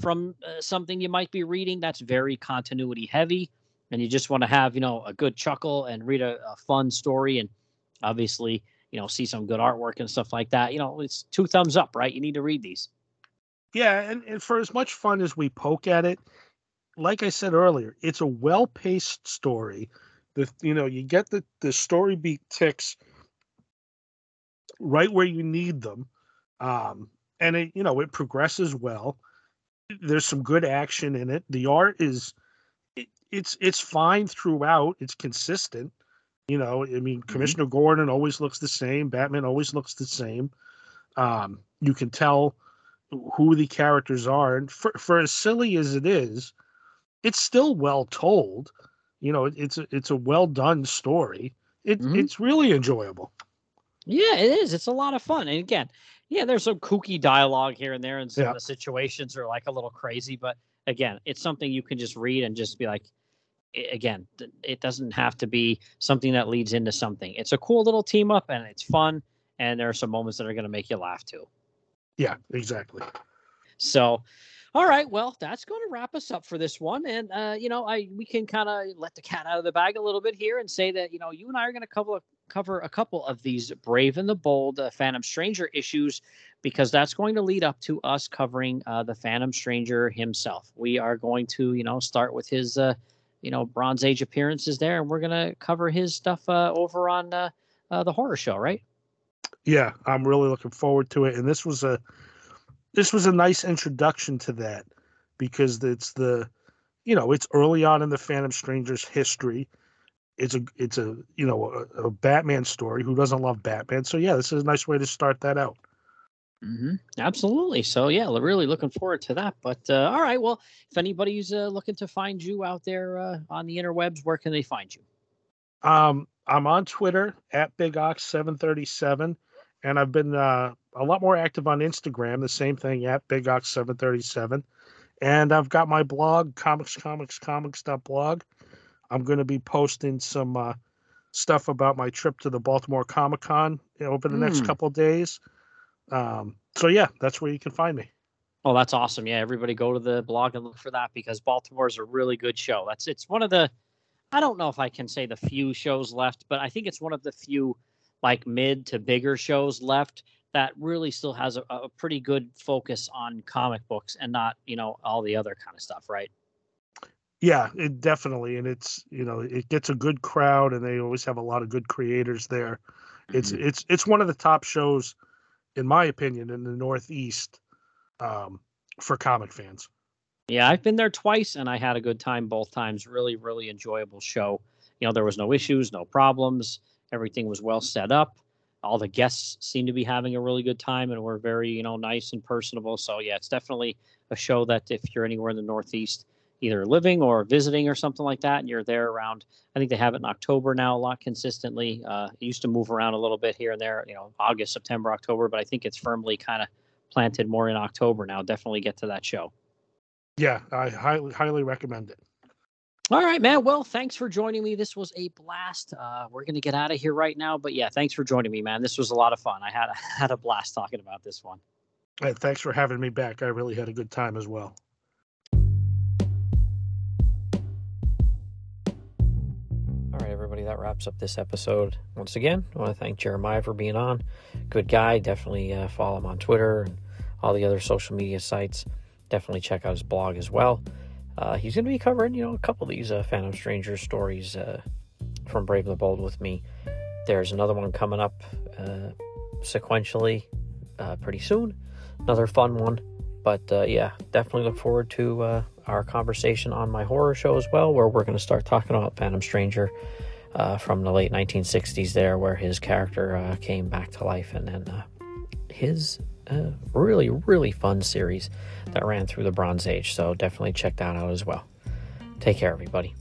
from uh, something you might be reading that's very continuity heavy, and you just want to have, you know, a good chuckle and read a, a fun story, and obviously, you know, see some good artwork and stuff like that, you know, it's two thumbs up, right? You need to read these. Yeah, and, and for as much fun as we poke at it, like I said earlier, it's a well-paced story. The you know you get the the story beat ticks right where you need them, um, and it you know it progresses well. There's some good action in it. The art is it, it's it's fine throughout. It's consistent. You know, I mean, Commissioner Gordon always looks the same. Batman always looks the same. Um, you can tell who the characters are, and for for as silly as it is, it's still well told. You know, it- it's a, it's a well done story. It, Mhm. It's really enjoyable. Yeah, it is. It's a lot of fun. And again, yeah, there's some kooky dialogue here and there, and some Yeah. of the situations are like a little crazy. But again, it's something you can just read and just be like, again, it doesn't have to be something that leads into something. It's a cool little team up, and it's fun. And there are some moments that are going to make you laugh too. Yeah, exactly. So, all right, well, that's going to wrap us up for this one. And uh, you know, I we can kind of let the cat out of the bag a little bit here and say that you know you and I are going to cover cover a couple of these Brave and the Bold uh, Phantom Stranger issues because that's going to lead up to us covering uh, the Phantom Stranger himself. We are going to you know start with his uh, you know Bronze Age appearances there, and we're going to cover his stuff uh, over on uh, uh, the horror show, right? Yeah, I'm really looking forward to it. And this was a this was a nice introduction to that because it's the you know it's early on in the Phantom Stranger's history. It's a it's a you know a, a Batman story. Who doesn't love Batman? So yeah, this is a nice way to start that out. Mm-hmm. Absolutely. So yeah, really looking forward to that. But uh, all right, well, if anybody's uh, looking to find you out there uh, on the interwebs, where can they find you? Um, I'm on Twitter at Big Ox 737, and I've been uh, a lot more active on Instagram. The same thing at Big Ox 737, and I've got my blog comics comics comics.blog. I'm going to be posting some uh, stuff about my trip to the Baltimore Comic Con over the next Mm. couple of days. Um, so yeah, that's where you can find me. Oh, that's awesome. Yeah, everybody go to the blog and look for that because Baltimore's a really good show. That's it's one of the I don't know if I can say the few shows left, but I think it's one of the few like mid to bigger shows left that really still has a, a pretty good focus on comic books and not, you know, all the other kind of stuff, right? Yeah, it definitely, and it's you know it gets a good crowd, and they always have a lot of good creators there. It's Mhm. it's it's one of the top shows, in my opinion, in the Northeast, um, for comic fans. Yeah, I've been there twice and I had a good time both times. Really, really enjoyable show. You know, there was no issues, no problems. Everything was well set up. All the guests seemed to be having a really good time and were very, you know, nice and personable. So yeah, it's definitely a show that if you're anywhere in the Northeast, either living or visiting or something like that, and you're there around, I think they have it in October now a lot consistently. Uh, it used to move around a little bit here and there, you know, August, September, October, but I think it's firmly kind of planted more in October now. Definitely get to that show. Yeah, I highly highly recommend it. All right, man. Well, thanks for joining me. This was a blast. Uh, we're gonna get out of here right now, but yeah, thanks for joining me, man. This was a lot of fun. I had had a blast talking about this one. And thanks for having me back. I really had a good time as well. Everybody, that wraps up this episode. Once again, I want to thank Jeremiah for being on. Good guy. Definitely uh, follow him on Twitter and all the other social media sites. Definitely check out his blog as well. Uh, he's going to be covering, you know, a couple of these uh, Phantom Stranger stories uh, from Brave and the Bold with me. There's another one coming up uh, sequentially uh, pretty soon. another fun one. But yeah, definitely look forward to our conversation on my horror show as well, where we're going to start talking about Phantom Stranger uh, from the late 1960s, there, where his character uh, came back to life, and then uh, his uh, really, really fun series that ran through the Bronze Age. So definitely check that out as well. Take care, everybody.